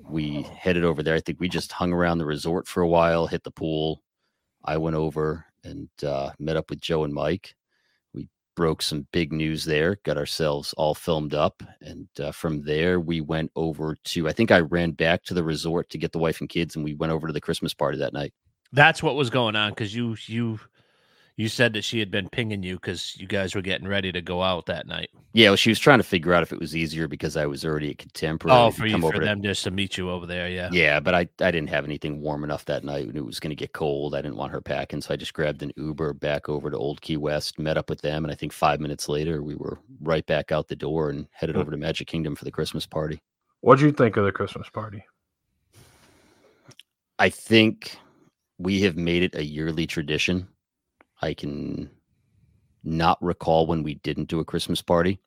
We headed over there. I think we just hung around the resort for a while, hit the pool. I went over and uh, met up with Joe and Mike. We broke some big news there, got ourselves all filmed up. And uh, from there, we went over to, I think I ran back to the resort to get the wife and kids, and we went over to the Christmas party that night. That's what was going on because you you you said that she had been pinging you because you guys were getting ready to go out that night. Yeah, well, she was trying to figure out if it was easier because I was already a contemporary. Oh, for you come for over to- them just to meet you over there, yeah. Yeah, but I, I didn't have anything warm enough that night. It was going to get cold. I didn't want her packing. So I just grabbed an Uber back over to Old Key West, met up with them. And I think five minutes later, we were right back out the door and headed Hmm. over to Magic Kingdom for the Christmas party. What do you think of the Christmas party? I think we have made it a yearly tradition. I can not recall when we didn't do a Christmas party.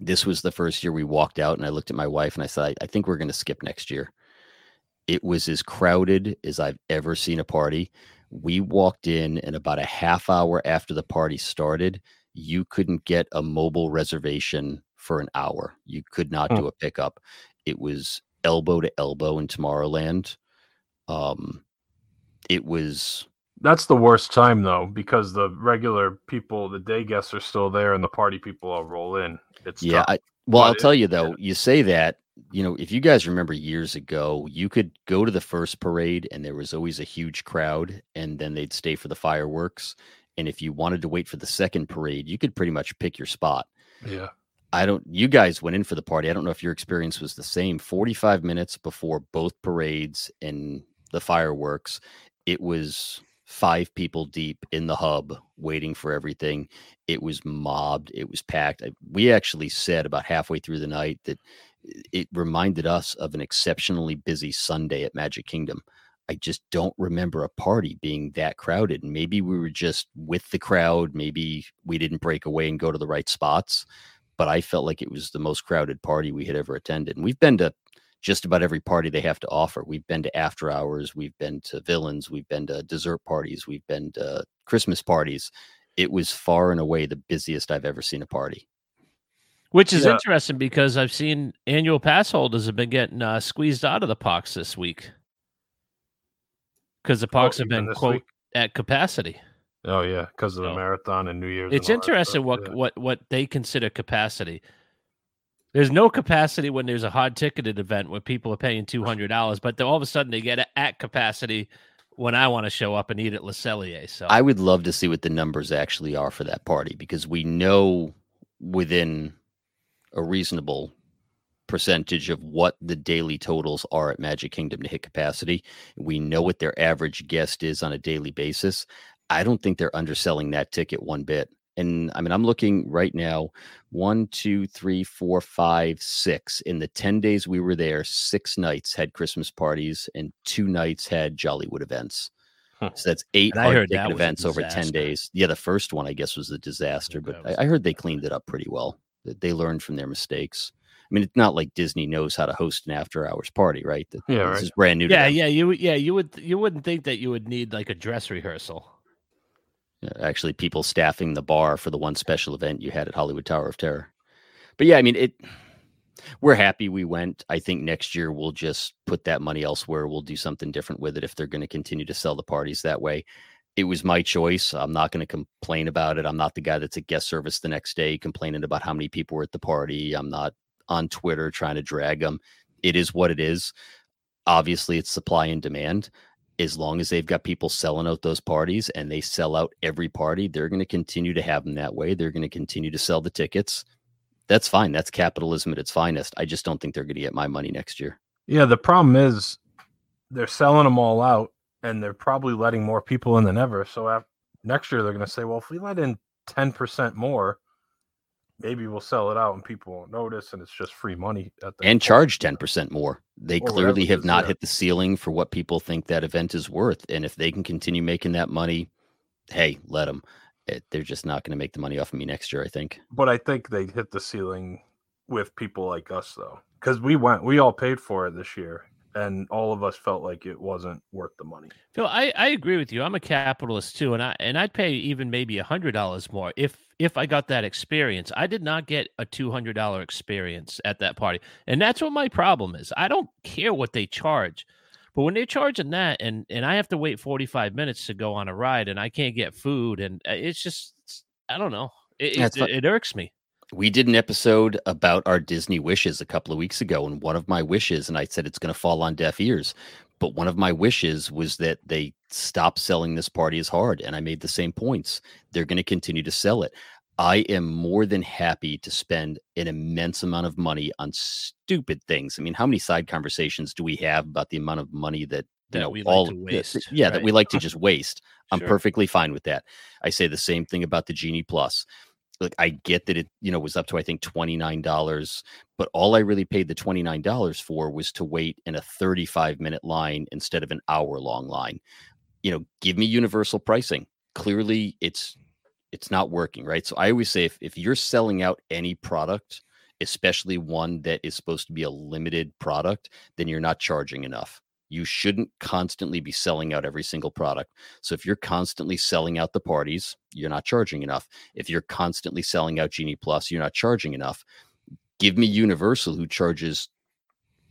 This was the first year we walked out, and I looked at my wife and I said, I, I think we're going to skip next year. It was as crowded as I've ever seen a party. We walked in, and about a half hour after the party started, you couldn't get a mobile reservation for an hour. You could not Hmm. do a pickup. It was elbow to elbow in Tomorrowland. Um, it was That's the worst time though, because the regular people, the day guests are still there, and the party people all roll in. It's yeah. I, well, But I'll it- tell you though. You say that you know if you guys remember years ago, you could go to the first parade and there was always a huge crowd, and then they'd stay for the fireworks. And if you wanted to wait for the second parade, you could pretty much pick your spot. yeah. I don't. You guys went in for the party. I don't know if your experience was the same. Forty-five minutes before both parades and the fireworks, it was five people deep in the hub waiting for everything. It was mobbed. It was packed. We actually said about halfway through the night that it reminded us of an exceptionally busy Sunday at Magic Kingdom. I just don't remember a party being that crowded. Maybe we were just with the crowd. Maybe we didn't break away and go to the right spots but I felt like it was the most crowded party we had ever attended. And we've been to just about every party they have to offer. We've been to after hours, we've been to villains, we've been to dessert parties, we've been to Christmas parties. It was far and away the busiest I've ever seen a party. Which is Yeah. interesting because I've seen annual pass holders have been getting uh, squeezed out of the parks this week because the parks have Oh, even been quote week? at capacity. Oh yeah, because of the So, marathon and New Year's. It's and that interesting what yeah. what what they consider capacity. There's no capacity when there's a hard ticketed event where people are paying two hundred dollars, but all of a sudden they get at capacity when I want to show up and eat at Le Cellier. So I would love to see what the numbers actually are for that party because we know within a reasonable percentage of what the daily totals are at Magic Kingdom to hit capacity. We know what their average guest is on a daily basis. I don't think they're underselling that ticket one bit. And I mean, I'm looking right now one, two, three, four, five, six. In the 10 days we were there, six nights had Christmas parties and two nights had Jollywood events. Huh. So that's eight hard that events over 10 days. Yeah, the first one, I guess, was a disaster, but I, I heard they cleaned it up pretty well. That They learned from their mistakes. I mean, it's not like Disney knows how to host an after hours party, right? That- Yeah, This right. is brand new to yeah, them. yeah, you yeah you would you wouldn't think that you would need like a dress rehearsal. Actually, people staffing the bar for the one special event you had at Hollywood Tower of Terror. But yeah, I mean, it. We're happy we went. I think next year we'll just put that money elsewhere. We'll do something different with it if they're going to continue to sell the parties that way. It was my choice. I'm not going to complain about it. I'm not the guy that's at guest service the next day complaining about how many people were at the party. I'm not on Twitter trying to drag them. It is what it is. Obviously, it's supply and demand. As long as they've got people selling out those parties and they sell out every party, they're going to continue to have them that way. They're going to continue to sell the tickets. That's fine. That's capitalism at its finest. I just don't think they're going to get my money next year. Yeah, the problem is they're selling them all out, and they're probably letting more people in than ever. So af- next year they're going to say, well, if we let in ten percent more, maybe we'll sell it out and people won't notice, and it's just free money at the and charge 10% more. They oh, Or clearly it have is, not yeah. hit the ceiling for what people think that event is worth. And if they can continue making that money, hey, let them. Eh, they're just not going to make the money off of me next year, I think. But I think they hit the ceiling with people like us, though, because we went, we all paid for it this year, and all of us felt like it wasn't worth the money. Phil, I, I agree with you. I'm a capitalist too, and I and I'd pay even maybe a hundred dollars more if if I got that experience. I did not get a two hundred dollar experience at that party, and that's what my problem is. I don't care what they charge, but when they're charging that, and and I have to wait 45 minutes to go on a ride, and I can't get food, and uh, it's just I don't know. It, it, it irks me. We did an episode about our Disney wishes a couple of weeks ago, and one of my wishes, and I said it's going to fall on deaf ears, but one of my wishes was that they stop selling this party as hard. And I made the same points. They're going to continue to sell it. I am more than happy to spend an immense amount of money on stupid things. I mean, how many side conversations do we have about the amount of money that you That know we all to th- th- waste, yeah, that we like to (laughs) just waste. I'm Sure. perfectly fine with that. I say the same thing about the Genie Plus. Like I get that it, you know, was up to I think twenty nine dollars, but all I really paid the twenty nine dollars for was to wait in a thirty five minute line instead of an hour long line. You know, give me universal pricing. Clearly, it's it's not working, right? So I always say if if you're selling out any product, especially one that is supposed to be a limited product, then you're not charging enough. You shouldn't constantly be selling out every single product. So if you're constantly selling out the parties, you're not charging enough. If you're constantly selling out Genie Plus, you're not charging enough. Give me Universal, who charges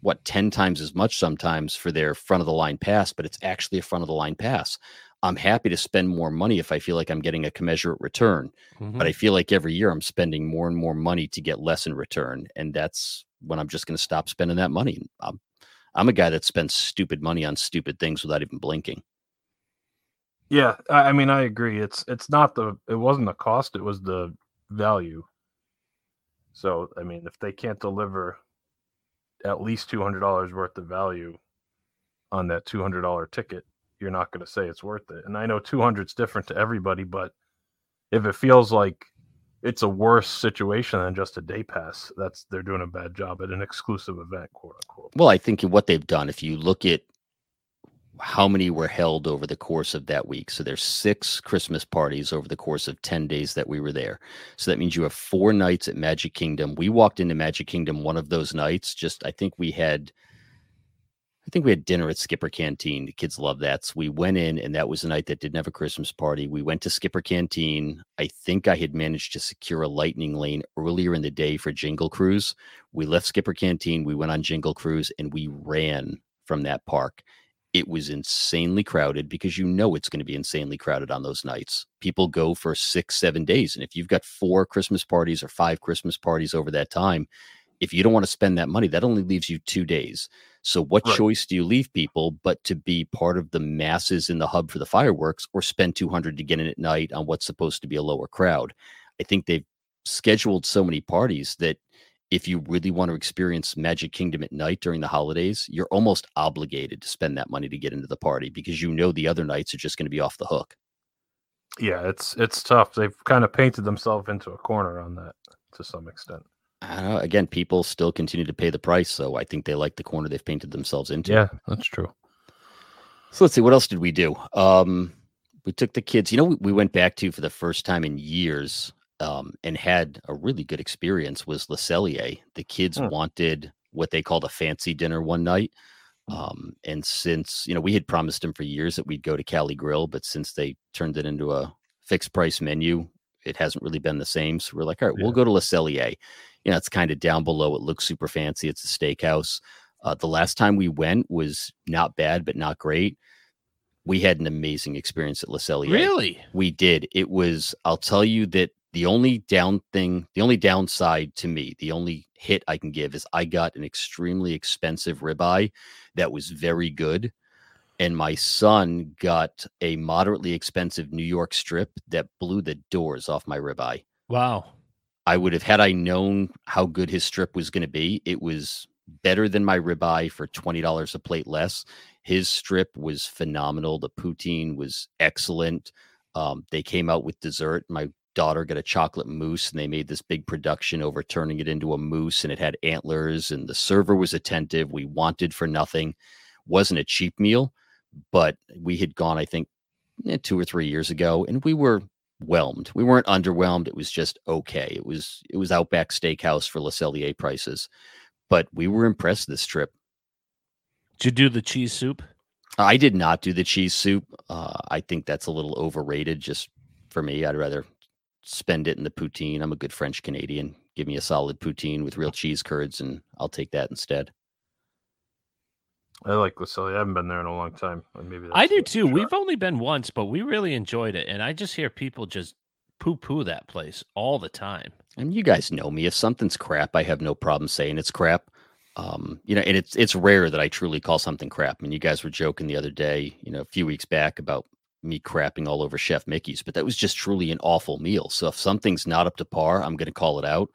what 10 times as much sometimes for their front of the line pass, but it's actually a front of the line pass. I'm happy to spend more money if I feel like I'm getting a commensurate return, but mm-hmm. I feel like every year I'm spending more and more money to get less in return. And that's when I'm just going to stop spending that money. I'm, I'm a guy that spends stupid money on stupid things without even blinking. Yeah, I, I mean, I agree. It's it's not the it wasn't the cost; it was the value. So, I mean, if they can't deliver at least two hundred dollars worth of value on that two hundred dollar ticket, you're not going to say it's worth it. And I know two hundred is different to everybody, but if it feels like it's a worse situation than just a day pass, that's they're doing a bad job at an exclusive event, quote unquote. Well, I think what they've done, if you look at how many were held over the course of that week. So there's six Christmas parties over the course of 10 days that we were there. So that means you have four nights at Magic Kingdom. We walked into Magic Kingdom one of those nights. Just I think we had I think we had dinner at Skipper Canteen. The kids love that. So we went in, and that was a night that didn't have a Christmas party. We went to Skipper Canteen. I think I had managed to secure a lightning lane earlier in the day for Jingle Cruise. We left Skipper Canteen. We went on Jingle Cruise, and we ran from that park. It was insanely crowded because you know it's going to be insanely crowded on those nights. People go for six, seven days. And if you've got four Christmas parties or five Christmas parties over that time, if you don't want to spend that money, that only leaves you two days. So, what Right. choice do you leave people but to be part of the masses in the hub for the fireworks or spend 200 to get in at night on what's supposed to be a lower crowd? I think they've scheduled so many parties that if you really want to experience Magic Kingdom at night during the holidays, you're almost obligated to spend that money to get into the party because you know the other nights are just going to be off the hook. Yeah, it's it's tough. They've kind of painted themselves into a corner on that to some extent. I don't know. Again, people still continue to pay the price, so I think they like the corner they've painted themselves into. Yeah, that's true. So let's see, what else did we do? Um, we took the kids. You know, we, we went back to for the first time in years, um, and had a really good experience. Was Le Cellier. The kids Hmm. wanted what they called a fancy dinner one night. Um, and since you know we had promised them for years that we'd go to Cali Grill, but since they turned it into a fixed price menu. It hasn't really been the same. So we're like, all right, we'll go to Le Cellier. You know, it's kind of down below. It looks super fancy. It's a steakhouse. Uh, the last time we went was not bad, but not great. We had an amazing experience at Le Cellier. Really? We did. It was, I'll tell you that the only down thing, the only downside to me, the only hit I can give is I got an extremely expensive ribeye that was very good. And my son got a moderately expensive New York strip that blew the doors off my ribeye. Wow. I would have, had I known how good his strip was going to be, it was better than my ribeye for $20 a plate less. His strip was phenomenal. The poutine was excellent. Um, they came out with dessert. My daughter got a chocolate mousse and they made this big production over turning it into a mousse and it had antlers and the server was attentive. We wanted for nothing. Wasn't a cheap meal, but we had gone, I think, eh, two or three years ago and we were whelmed. We weren't underwhelmed. It was just okay. It was it was Outback Steakhouse for Le Cellier prices, but we were impressed this trip. Did you do the cheese soup? I did not do the cheese soup. Uh, I think that's a little overrated just for me. I'd rather spend it in the poutine. I'm a good French Canadian. Give me a solid poutine with real cheese curds, and I'll take that instead. I like Le Cellier. I haven't been there in a long time. and Maybe I do too. shot. We've only been once, but we really enjoyed it. And I just hear people just poo poo that place all the time. And you guys know me. If something's crap, I have no problem saying it's crap. Um, you know, and it's it's rare that I truly call something crap. I mean, you guys were joking the other day, you know, a few weeks back about me crapping all over Chef Mickey's, but that was just truly an awful meal. So if something's not up to par, I'm going to call it out.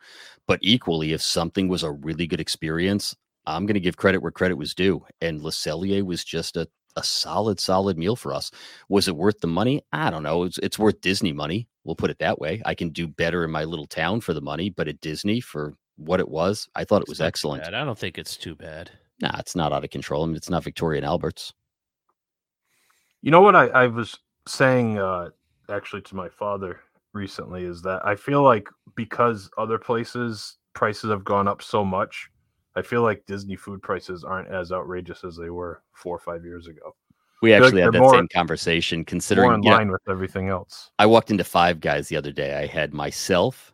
But equally, if something was a really good experience, I'm going to give credit where credit was due. And Le Cellier was just a a solid, solid meal for us. Was it worth the money? I don't know. It's, it's worth Disney money. We'll put it that way. I can do better in my little town for the money, but at Disney for what it was, I thought it was excellent. I don't think it's too bad. Nah, it's not out of control. I mean, it's not Victoria and Albert's. You know what I, I was saying uh, actually to my father recently is that I feel like because other places prices have gone up so much, I feel like Disney food prices aren't as outrageous as they were four or five years ago. We feel like actually had that more- same conversation. More Considering in you know, line with everything else. I walked into Five Guys the other day. I had myself,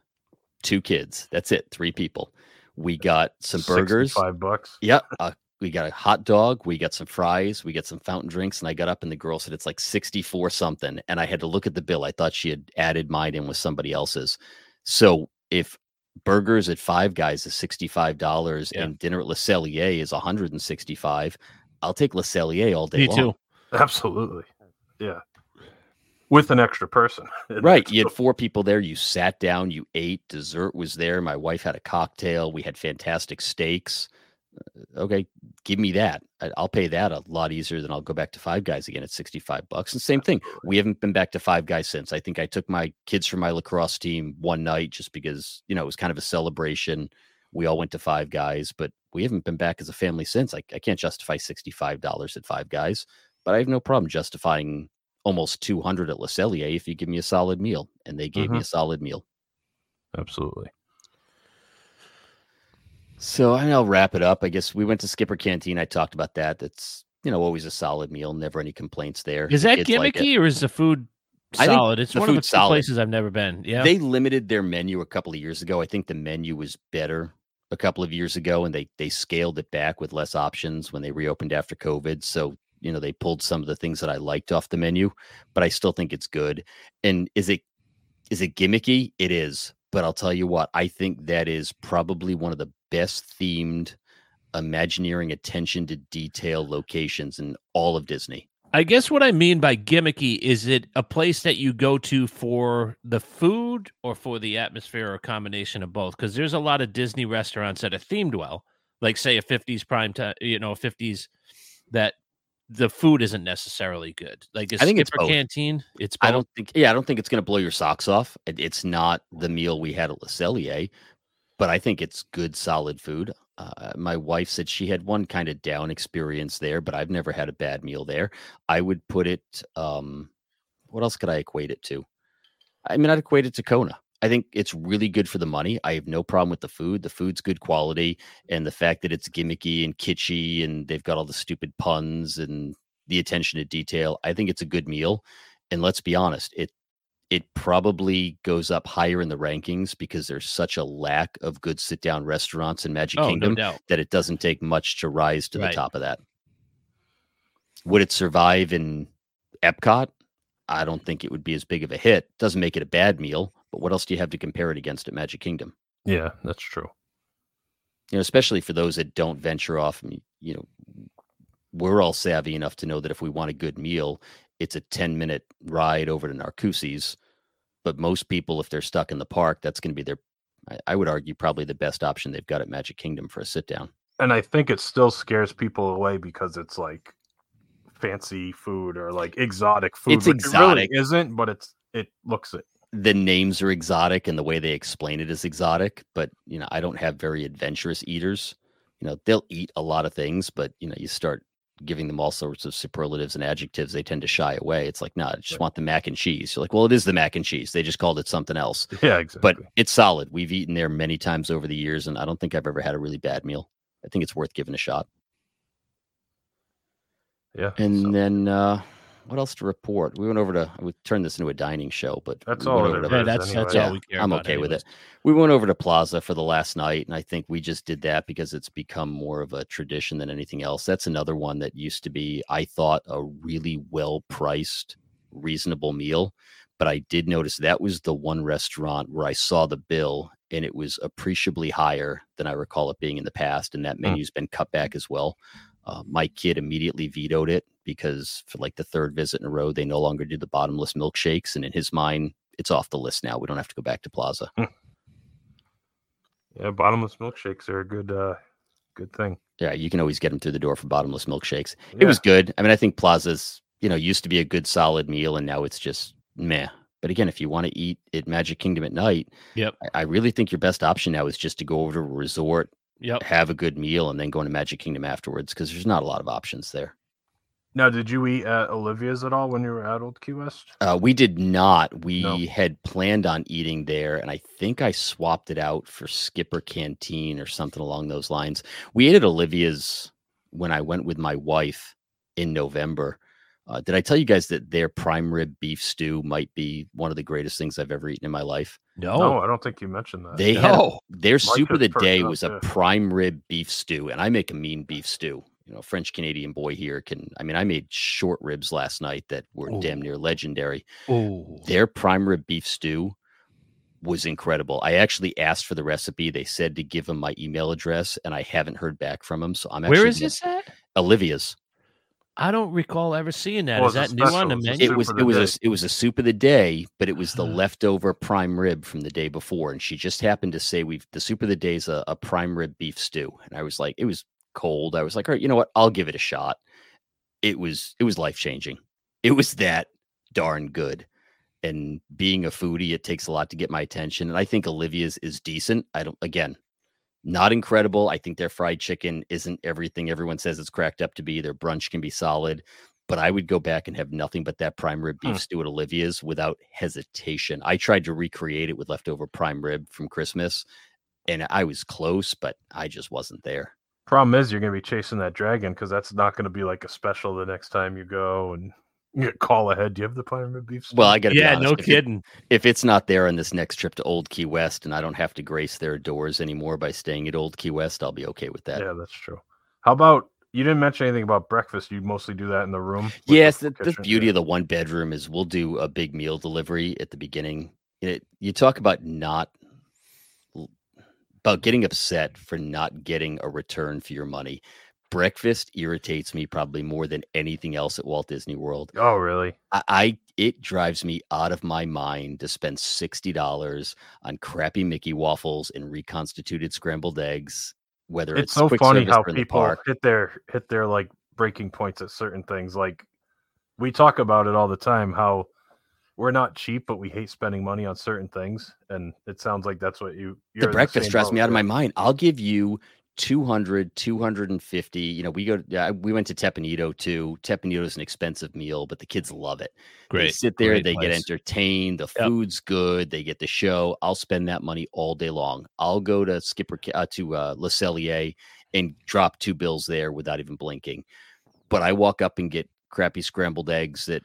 two kids. That's it, three people. We got some burgers. Five bucks. Yep. Uh, we got a hot dog. We got some fries. We got some fountain drinks. And I got up and the girl said it's like 64 something. And I had to look at the bill. I thought she had added mine in with somebody else's. So if burgers at Five Guys is $65 Yeah. and dinner at Le Cellier is 165 I'll take Le Cellier all day Me long. too. Absolutely. Yeah. With an extra person. (laughs) Right. You had four people there. You sat down, you ate, dessert was there. My wife had a cocktail. We had fantastic steaks. Uh, Okay, give me that. I'll pay that a lot easier than I'll go back to Five Guys again at 65 bucks. And same thing. We haven't been back to Five Guys since. I think I took my kids from my lacrosse team one night just because, you know, it was kind of a celebration. We all went to Five Guys, but we haven't been back as a family since. I, I can't justify $65 at Five Guys, but I have no problem justifying almost 200 at Le Cellier if you give me a solid meal. And they gave me a solid meal. Absolutely. So I mean, I'll wrap it up. I guess we went to Skipper Canteen. I talked about that. That's, you know, always a solid meal. Never any complaints there. Is that kids like it. gimmicky or is the food solid? It's one of the solid. places I've never been. Yeah. They limited their menu a couple of years ago. I think the menu was better a couple of years ago and they they scaled it back with less options when they reopened after COVID. So, you know, they pulled some of the things that I liked off the menu, but I still think it's good. And is it is it gimmicky? It is. But I'll tell you what, I think that is probably one of the best themed Imagineering attention to detail locations in all of Disney. I guess what I mean by gimmicky is it a place that you go to for the food or for the atmosphere or a combination of both? Because there's a lot of Disney restaurants that are themed well, like say a 50s prime time, you know, 50s that the food isn't necessarily good. Like a I think it's both. Canteen, it's I don't think, yeah, I don't think it's going to blow your socks off. It, it's not the meal we had at Le Cellier, but I think it's good, solid food. Uh, my wife said she had one kind of down experience there, but I've never had a bad meal there. I would put it, um, what else could I equate it to? I mean, I'd equate it to Kona. I think it's really good for the money. I have no problem with the food. The food's good quality, and the fact that it's gimmicky and kitschy, and they've got all the stupid puns and the attention to detail. I think it's a good meal. And let's be honest, it it probably goes up higher in the rankings because there's such a lack of good sit down restaurants in Magic Oh, Kingdom doubt. that it doesn't take much to rise to Right. the top of that. Would it survive in Epcot? I don't think it would be as big of a hit. Doesn't make it a bad meal, but what else do you have to compare it against at Magic Kingdom? Yeah, that's true. You know, especially for those that don't venture off. You know, we're all savvy enough to know that if we want a good meal, it's a 10 minute ride over to Narcoossee's. But most people, if they're stuck in the park, that's going to be their, I, I would argue, probably the best option they've got at Magic Kingdom for a sit down. And I think it still scares people away because it's like fancy food or like exotic food. It's which it really exotic. isn't, but it's it looks it. the names are exotic and the way they explain it is exotic but you know i don't have very adventurous eaters you know they'll eat a lot of things but you know you start giving them all sorts of superlatives and adjectives they tend to shy away. It's like no i just Right. want the mac and cheese. You're like well it is the mac and cheese. They just called it something else. (laughs) Yeah, exactly. but it's solid. We've eaten there many times over the years and i don't think i've ever had a really bad meal. I think it's worth giving a shot. Yeah, and so then uh what else to report we went over to we turned this into a dining show but That's we all over to Yeah, that's that's anyway. all we care I'm about okay with it. We went over to Plaza for the last night, and I think we just did that because it's become more of a tradition than anything else. That's another one that used to be, I thought, a really well priced, reasonable meal. But I did notice that was the one restaurant where I saw the bill and it was appreciably higher than I recall it being in the past. And that hmm. menu's been cut back as well. Uh, my kid immediately vetoed it because for like the third visit in a row, they no longer do the bottomless milkshakes. And in his mind, it's off the list now. We don't have to go back to Plaza. yeah, bottomless milkshakes are a good uh good thing. Yeah, you can always get them through the door for bottomless milkshakes. It was good. I mean, I think Plaza's, you know, used to be a good solid meal and now it's just meh. But again, if you want to eat at Magic Kingdom at night, Yep. I, I really think your best option now is just to go over to a resort, Yep. have a good meal, and then go into Magic Kingdom afterwards because there's not a lot of options there. Now, did you eat at Olivia's at all when you were at Old Key West? Uh, we did not. We No. had planned on eating there, and I think I swapped it out for Skipper Canteen or something along those lines. We ate at Olivia's when I went with my wife in November. Uh, did I tell you guys that their prime rib beef stew might be one of the greatest things I've ever eaten in my life? No. No, I don't think you mentioned that. They had a- No. their soup of the day up, was a yeah. prime rib beef stew, and I make a mean beef stew. You know, French Canadian boy here can. I mean, I made short ribs last night that were damn near legendary Oh. their prime rib beef stew was incredible. I actually asked for the recipe. They said to give them my email address, and I haven't heard back from them. So I'm actually Where is gonna- this at? Olivia's. I don't recall ever seeing that. Well, Is that a new on the special. It's menu? It was it was a day. s- it was a soup of the day, but it was the uh-huh. leftover prime rib from the day before, and she just happened to say we've the soup of the day is a, a prime rib beef stew, and I was like, it was cold. I was like, all right, you know what? I'll give it a shot. It was it was life changing. It was that darn good. And being a foodie, it takes a lot to get my attention. And I think Olivia's is decent. I don't again, not incredible. I think their fried chicken isn't everything everyone says it's cracked up to be. Their brunch can be solid, but I would go back and have nothing but that prime rib beef Hmm. stew at Olivia's without hesitation. I tried to recreate it with leftover prime rib from Christmas, and I was close, but I just wasn't there. Problem is, you're gonna be chasing that dragon because that's not gonna be like a special the next time you go and you call ahead. Do you have the prime rib beef? Well. I got to Yeah, be no honest. if it- kidding. if it's not there on this next trip to Old Key West, and I don't have to grace their doors anymore by staying at Old Key West, I'll be okay with that. yeah, that's true. How about you didn't mention anything about breakfast? You mostly do that in the room. with the Yes, the, the beauty Yeah. of the one bedroom is we'll do a big meal delivery at the beginning. It, you talk about not about getting upset for not getting a return for your money. Breakfast irritates me probably more than anything else at Walt Disney World. Oh, really? I, I it drives me out of my mind to spend sixty dollars on crappy Mickey waffles and reconstituted scrambled eggs. Whether it's, It's so funny how the people hit their hit their like breaking points at certain things. Like we talk about it all the time. How we're not cheap, but we hate spending money on certain things, and it sounds like that's what you. You're the breakfast drives me out of my mind. I'll give you 200, 250. You know, we go, yeah, we went to Teppan Edo too. Teppan Edo is an expensive meal, but the kids love it. great They sit there, great they get entertained. The Yep. food's good. They get the show. I'll spend that money all day long. I'll go to Skipper uh, to uh, Le Cellier and drop two bills there without even blinking. But I walk up and get crappy scrambled eggs that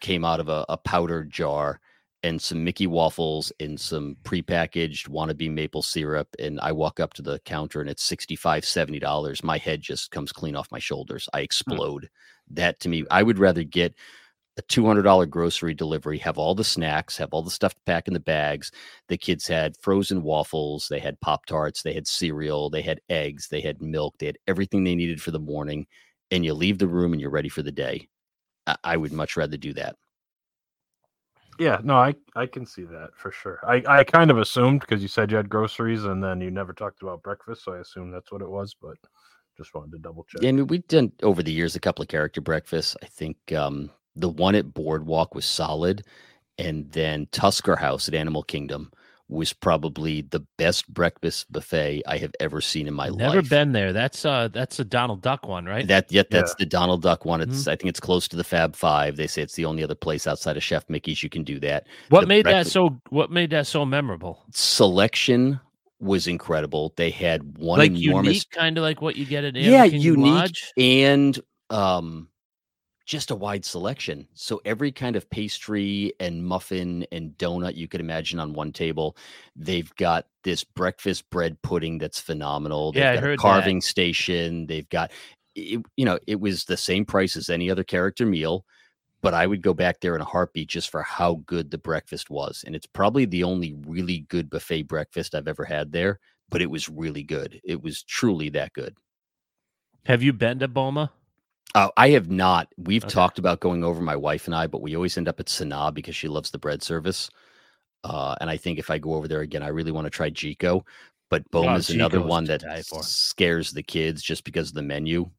came out of a, a powdered jar. And some Mickey waffles and some prepackaged wannabe maple syrup. And I walk up to the counter and it's 65 $70. My head just comes clean off my shoulders. I hmm. explode. That to me, I would rather get a $200 grocery delivery, have all the snacks, have all the stuff to pack in the bags. The kids had frozen waffles, they had Pop Tarts, they had cereal, they had eggs, they had milk, they had everything they needed for the morning. And you leave the room and you're ready for the day. I, I would much rather do that. Yeah, no, I I can see that for sure. I I kind of assumed because you said you had groceries and then you never talked about breakfast, so I assumed that's what it was, but just wanted to double check. Yeah, I mean, we've done over the years a couple of character breakfasts. I think um, the one at Boardwalk was solid, and then Tusker House at Animal Kingdom was probably the best breakfast buffet I have ever seen in my Never life. Never been there. That's uh that's a Donald Duck one, right? That yet that's Yeah. the Donald Duck one. It's Mhm. I think it's close to the Fab Five. They say it's the only other place outside of Chef Mickey's you can do that. what the made that so what made that so memorable? Selection was incredible. They had one like enormous unique, kind of like what you get at Animal yeah, unique Lodge? and um just a wide selection. So every kind of pastry and muffin and donut you could imagine on one table. They've got this breakfast bread pudding that's phenomenal. They've Yeah, I got heard a that. carving station. They've got it, you know, it was the same price as any other character meal, but I would go back there in a heartbeat just for how good the breakfast was. And it's probably the only really good buffet breakfast I've ever had there, but it was really good. It was truly that good. Have you been to Boma? Uh, I have not. We've Okay. talked about going over my wife and I, but we always end up at Sanaa because she loves the bread service. Uh, and I think if I go over there again, I really want to try Jiko. But Boma is another one that scares the kids just because of the menu.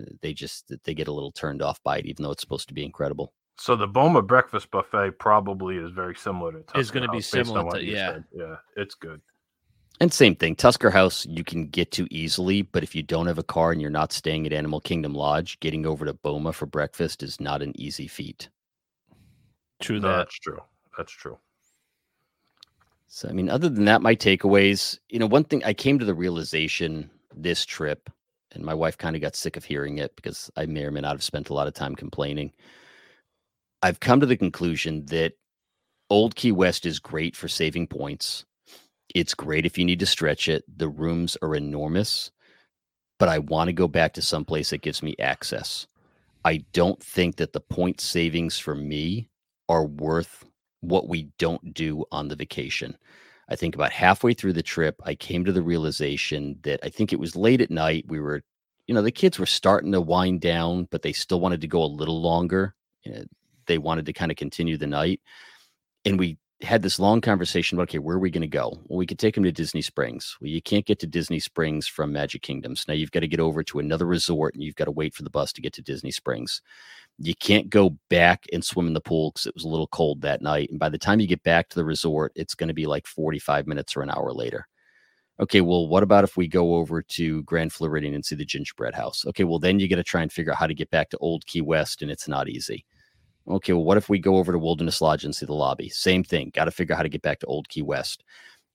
Uh, They just they get a little turned off by it, even though it's supposed to be incredible. So the Boma breakfast buffet probably is very similar to Tusker Is gonna be House, based on similar to- yeah. said. Yeah, it's good. And same thing, Tusker House you can get to easily, but if you don't have a car and you're not staying at Animal Kingdom Lodge, getting over to Boma for breakfast is not an easy feat. True No, that. that's true. That's true. So, I mean, other than that, my takeaways, you know, one thing I came to the realization this trip, and my wife kind of got sick of hearing it because I may or may not have spent a lot of time complaining. I've come to the conclusion that Old Key West is great for saving points. It's great if you need to stretch it. The rooms are enormous, but I want to go back to someplace that gives me access. I don't think that the point savings for me are worth what we don't do on the vacation. I think about halfway through the trip, I came to the realization that I think it was late at night. We were, you know, the kids were starting to wind down, but they still wanted to go a little longer. Uh, They wanted to kind of continue the night. And we had this long conversation about, okay, where are we going to go? Well, we could take them to Disney Springs. Well, you can't get to Disney Springs from Magic Kingdoms. Now you've got to get over to another resort and you've got to wait for the bus to get to Disney Springs you can't go back and swim in the pool because it was a little cold that night. And by the time you get back to the resort, it's going to be like 45 minutes or an hour later. Okay, well, what about if we go over to Grand Floridian and see the gingerbread house? Okay, well, then you got to try and figure out how to get back to Old Key West, and it's not easy. Okay, well, what if we go over to Wilderness Lodge and see the lobby? Same thing. Got to figure out how to get back to Old Key West.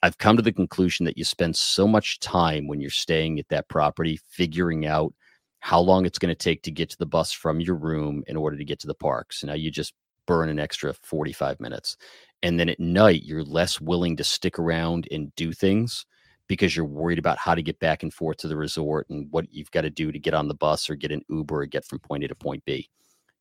I've come to the conclusion that you spend so much time when you're staying at that property figuring out how long it's going to take to get to the bus from your room in order to get to the parks. So now you just burn an extra 45 minutes. And then at night, you're less willing to stick around and do things because you're worried about how to get back and forth to the resort and what you've got to do to get on the bus or get an Uber or get from point A to point B.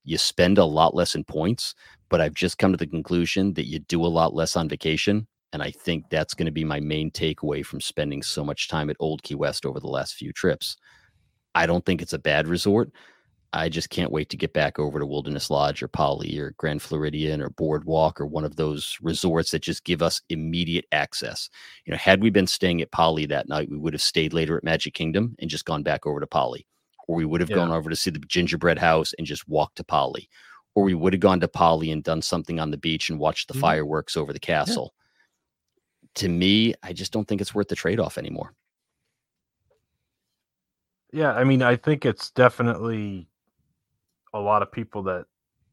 You spend a lot less in points, but I've just come to the conclusion that you do a lot less on vacation. And I think that's going to be my main takeaway from spending so much time at Old Key West over the last few trips. I don't think it's a bad resort. I just can't wait to get back over to Wilderness Lodge or Poly or Grand Floridian or Boardwalk or one of those resorts that just give us immediate access. You know, had we been staying at Poly that night, we would have stayed later at Magic Kingdom and just gone back over to Poly. Or we would have Yeah. gone over to see the gingerbread house and just walked to Poly, Or we would have gone to Poly and done something on the beach and watched the Mhm. fireworks over the castle. To me, I just don't think it's worth the trade off anymore. Yeah, I mean, I think it's definitely a lot of people that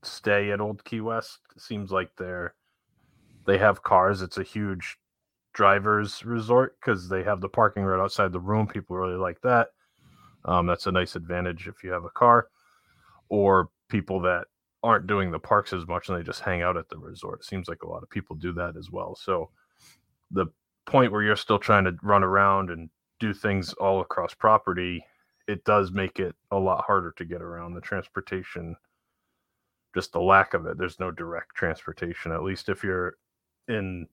stay at Old Key West. It seems like they're they have cars. It's a huge drivers resort because they have the parking right outside the room. People really like that. Um, that's a nice advantage if you have a car, or people that aren't doing the parks as much and they just hang out at the resort. It seems like a lot of people do that as well. So the point where you're still trying to run around and do things all across property, it does make it a lot harder to get around the transportation. Just the lack of it. There's no direct transportation. At least if you're in,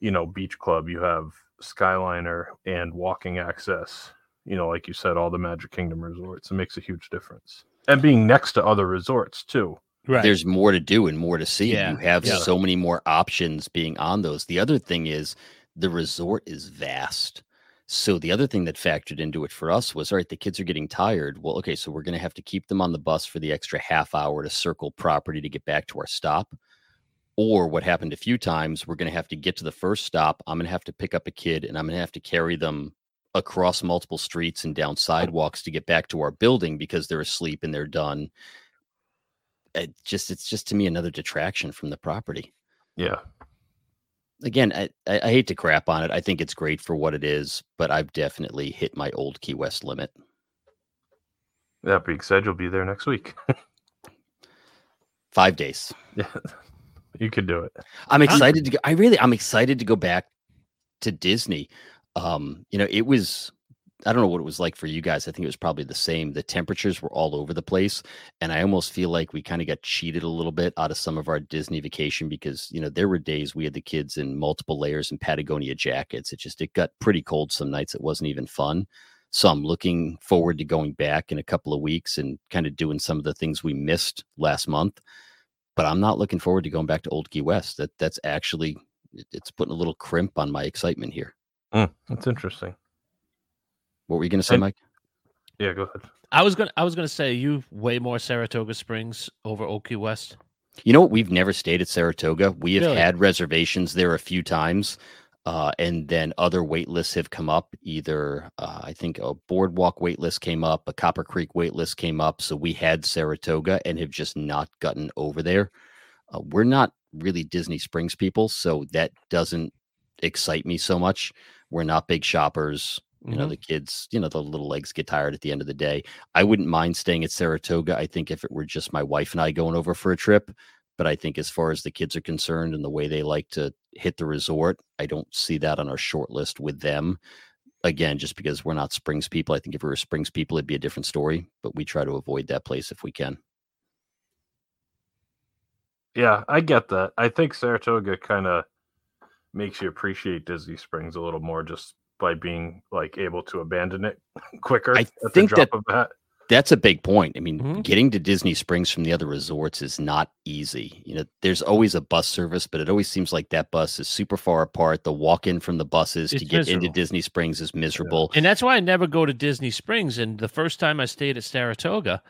you know, beach club, you have Skyliner and walking access. You know, like you said, all the Magic Kingdom resorts. It makes a huge difference. And being next to other resorts too. Right. there's more to do and more to see. Yeah, You have yeah. so many more options being on those. The other thing is the resort is vast. So the other thing that factored into it for us was all right, the kids are getting tired. Well, okay, so we're going to have to keep them on the bus for the extra half hour to circle property to get back to our stop. Or what happened a few times, we're going to have to get to the first stop. I'm going to have to pick up a kid and I'm going to have to carry them across multiple streets and down sidewalks to get back to our building because they're asleep and they're done it just it's just to me another detraction from the property. Yeah. Again, I, I, I hate to crap on it. I think it's great for what it is, but I've definitely hit my old Key West limit. That being said, you'll be there next week. (laughs) Five days. (laughs) yeah. You could do it. I'm excited to go. I really, I'm excited to go back to Disney. Um, you know, it was, I don't know what it was like for you guys. I think it was probably the same. The temperatures were all over the place. And I almost feel like we kind of got cheated a little bit out of some of our Disney vacation because, you know, there were days we had the kids in multiple layers and Patagonia jackets. It just, it got pretty cold some nights. It wasn't even fun. So I'm looking forward to going back in a couple of weeks and kind of doing some of the things we missed last month. But I'm not looking forward to going back to Old Key West. That that's actually it's putting a little crimp on my excitement here. Mm, that's interesting. What were you going to say, And- Mike? Yeah, go ahead. I was gonna I was gonna say you way more Saratoga Springs over Okie West. You know what? We've never stayed at Saratoga. We have Really? had reservations there a few times, uh, and then other wait lists have come up. Either uh, I think a boardwalk wait list came up, a Copper Creek wait list came up. So we had Saratoga and have just not gotten over there. Uh, we're not really Disney Springs people, so that doesn't excite me so much. We're not big shoppers. You know, Mhm. the kids, you know, the little legs get tired at the end of the day. I wouldn't mind staying at Saratoga. I think if it were just my wife and I going over for a trip, but I think as far as the kids are concerned and the way they like to hit the resort, I don't see that on our short list with them. Again, just because we're not Springs people. I think if we were Springs people, it'd be a different story, but we try to avoid that place if we can. Yeah, I get that. I think Saratoga kind of makes you appreciate Disney Springs a little more just by being like able to abandon it (laughs) quicker. I at the think drop that- of a. That's a big point. I mean, Mhm. getting to Disney Springs from the other resorts is not easy. You know, there's always a bus service, but it always seems like that bus is super far apart. The walk in from the buses to It's get into. Disney Springs is miserable. And that's why I never go to Disney Springs. And the first time I stayed at Saratoga,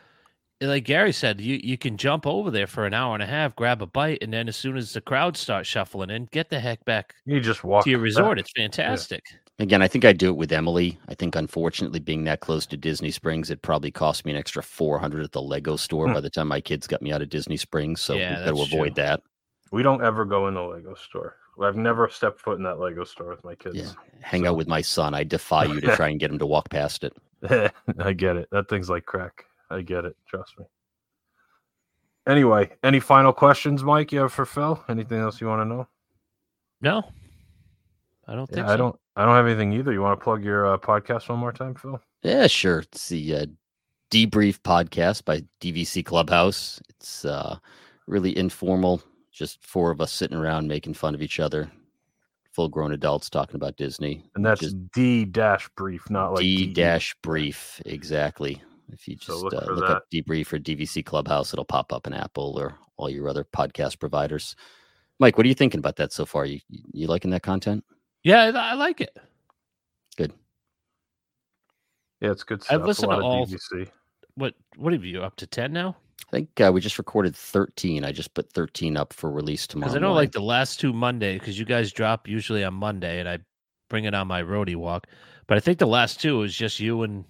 like Gary said, you, you can jump over there for an hour and a half, grab a bite, and then as soon as the crowd starts shuffling in, get the heck back You just walk to your back. resort. It's fantastic. Again, I think I'd do it with Emily. I think, unfortunately, being that close to Disney Springs, it probably cost me an extra 400 at the Lego store Hmm. by the time my kids got me out of Disney Springs. So Yeah, we've got to avoid true. that. We don't ever go in the Lego store. I've never stepped foot in that Lego store with my kids. Yeah. Hang out with my son. I defy you to (laughs) try and get him to walk past it. (laughs) I get it. That thing's like crack. I get it. Trust me. Anyway, any final questions, Mike? You have for Phil? Anything else you want to know? No, I don't think Yeah, so. I don't. I don't have anything either. You want to plug your uh, podcast one more time, Phil? Yeah, sure. It's the uh, debrief podcast by DVC Clubhouse. It's uh, really informal, just four of us sitting around making fun of each other, full grown adults talking about Disney. And that's D dash brief, not like D dash brief, exactly. If you So just look uh, look up debrief or DVC Clubhouse, it'll pop up in Apple or all your other podcast providers. Mike, what are you thinking about that so far? You you you liking that content? Yeah, I I like it. Good. Yeah, it's good stuff. I've listened a to lot all- of DVC. What what have you up to ten now? I think uh, we just recorded 13. I just put 13 up for release tomorrow. Because I know morning. like the last two Monday, because you guys drop usually on Monday, and I bring it on my roadie walk. But I think the last two is just you and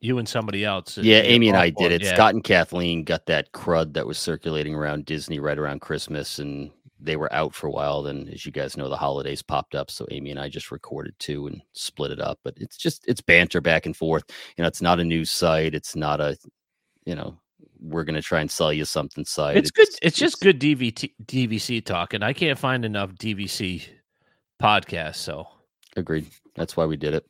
you and somebody else. Uh, yeah, Amy and I did it. Yeah. Scott and Kathleen got that crud that was circulating around Disney right around Christmas, and they were out for a while. Then, as you guys know, the holidays popped up, so Amy and I just recorded two and split it up. But it's just it's banter back and forth. You know, it's not a news site. It's not a, you know, we're we're gonna try and sell you something site. It's good. It's just good DVT, DVC talk, and I can't find enough DVC podcasts. So agreed. That's why we did it.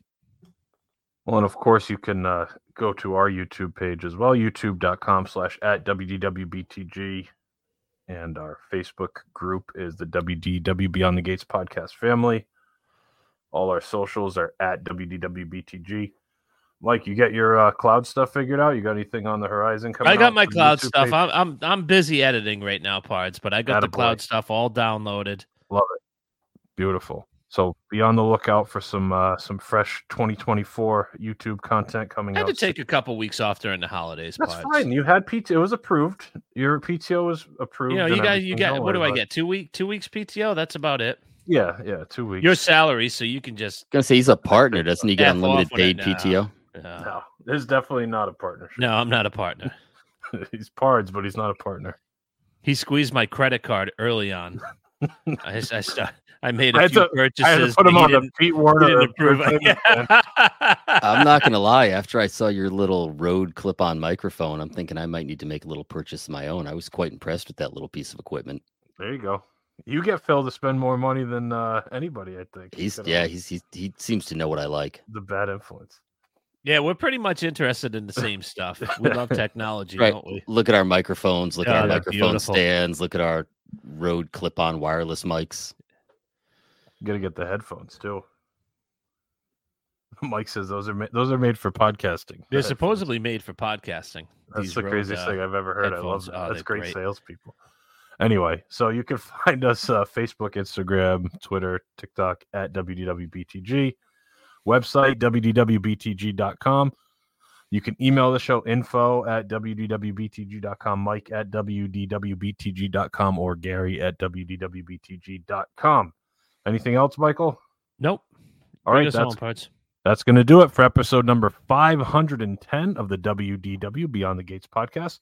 Well, and of course, you can uh, go to our YouTube page as well, youtube.com slash at WDWBTG. And our Facebook group is the WDW Beyond the Gates podcast family. All our socials are at WDWBTG. Mike, you get your uh, cloud stuff figured out? You got anything on the horizon coming I got my cloud YouTube stuff. page? I'm I'm I'm busy editing right now, parts, but I got the cloud stuff all downloaded. Love it. Beautiful. So be on the lookout for some uh, some fresh 2024 YouTube content coming I out. had to soon. take a couple weeks off during the holidays. That's Pards. fine. You had PTO. It was approved. Your PTO was approved. You know, you guys, you everything. got what do I about get? Two week, two weeks PTO. That's about it. Yeah, yeah, two weeks. Your salary, so you can just. gonna say he's a partner, doesn't he get unlimited when I- paid no. PTO? Uh, no, there's definitely not a partnership. no, I'm not a partner. (laughs) he's pards, but he's not a partner. He squeezed my credit card early on. (laughs) I, s- I, sta- I made I a had few to- purchases. I had to put him that he on the didn't- Pete he Warner. didn't approve. payment (laughs) plan. I'm not gonna lie. After I saw your little Rode clip-on microphone, I'm thinking I might need to make a little purchase of my own. I was quite impressed with that little piece of equipment. There you go. You get Phil to spend more money than uh, anybody. I think He's yeah, a- he's, he's he seems to know what I like. the bad influence. yeah, we're pretty much interested in the same stuff. We love (laughs) technology, Right. don't we? Look at our microphones. Look Yeah, at our microphone beautiful. stands. Look at our Rode clip-on wireless mics. Gotta get the headphones too. Mike says those are ma- those are made for podcasting. They're headphones. supposedly made for podcasting. That's these the Rode, craziest uh, thing I've ever heard. I love headphones. that. Oh, That's great, great. salespeople. Anyway, so you can (laughs) find us uh, Facebook, Instagram, Twitter, TikTok at WDWBTG. Website WDWBTG.com. You can email the show info at WDWBTG.com, Mike at WDWBTG.com, or Gary at WDWBTG.com. Anything else, Michael? Nope. All Bring right, that's parts. that's going to do it for episode number 510 of the WDW Beyond the Gates podcast.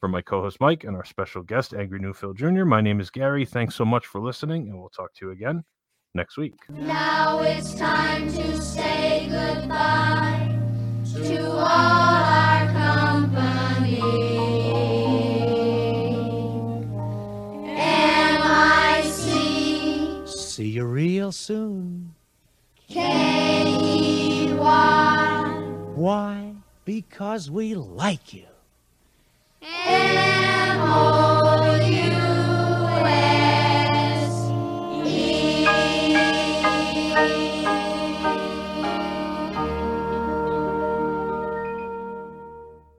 For my co host Mike and our special guest, Angry New Phil Jr., my name is Gary. Thanks so much for listening, and we'll talk to you again next week. Now it's time to say goodbye See see you real soon. K-E-Y Why? Because we like you. M-O-U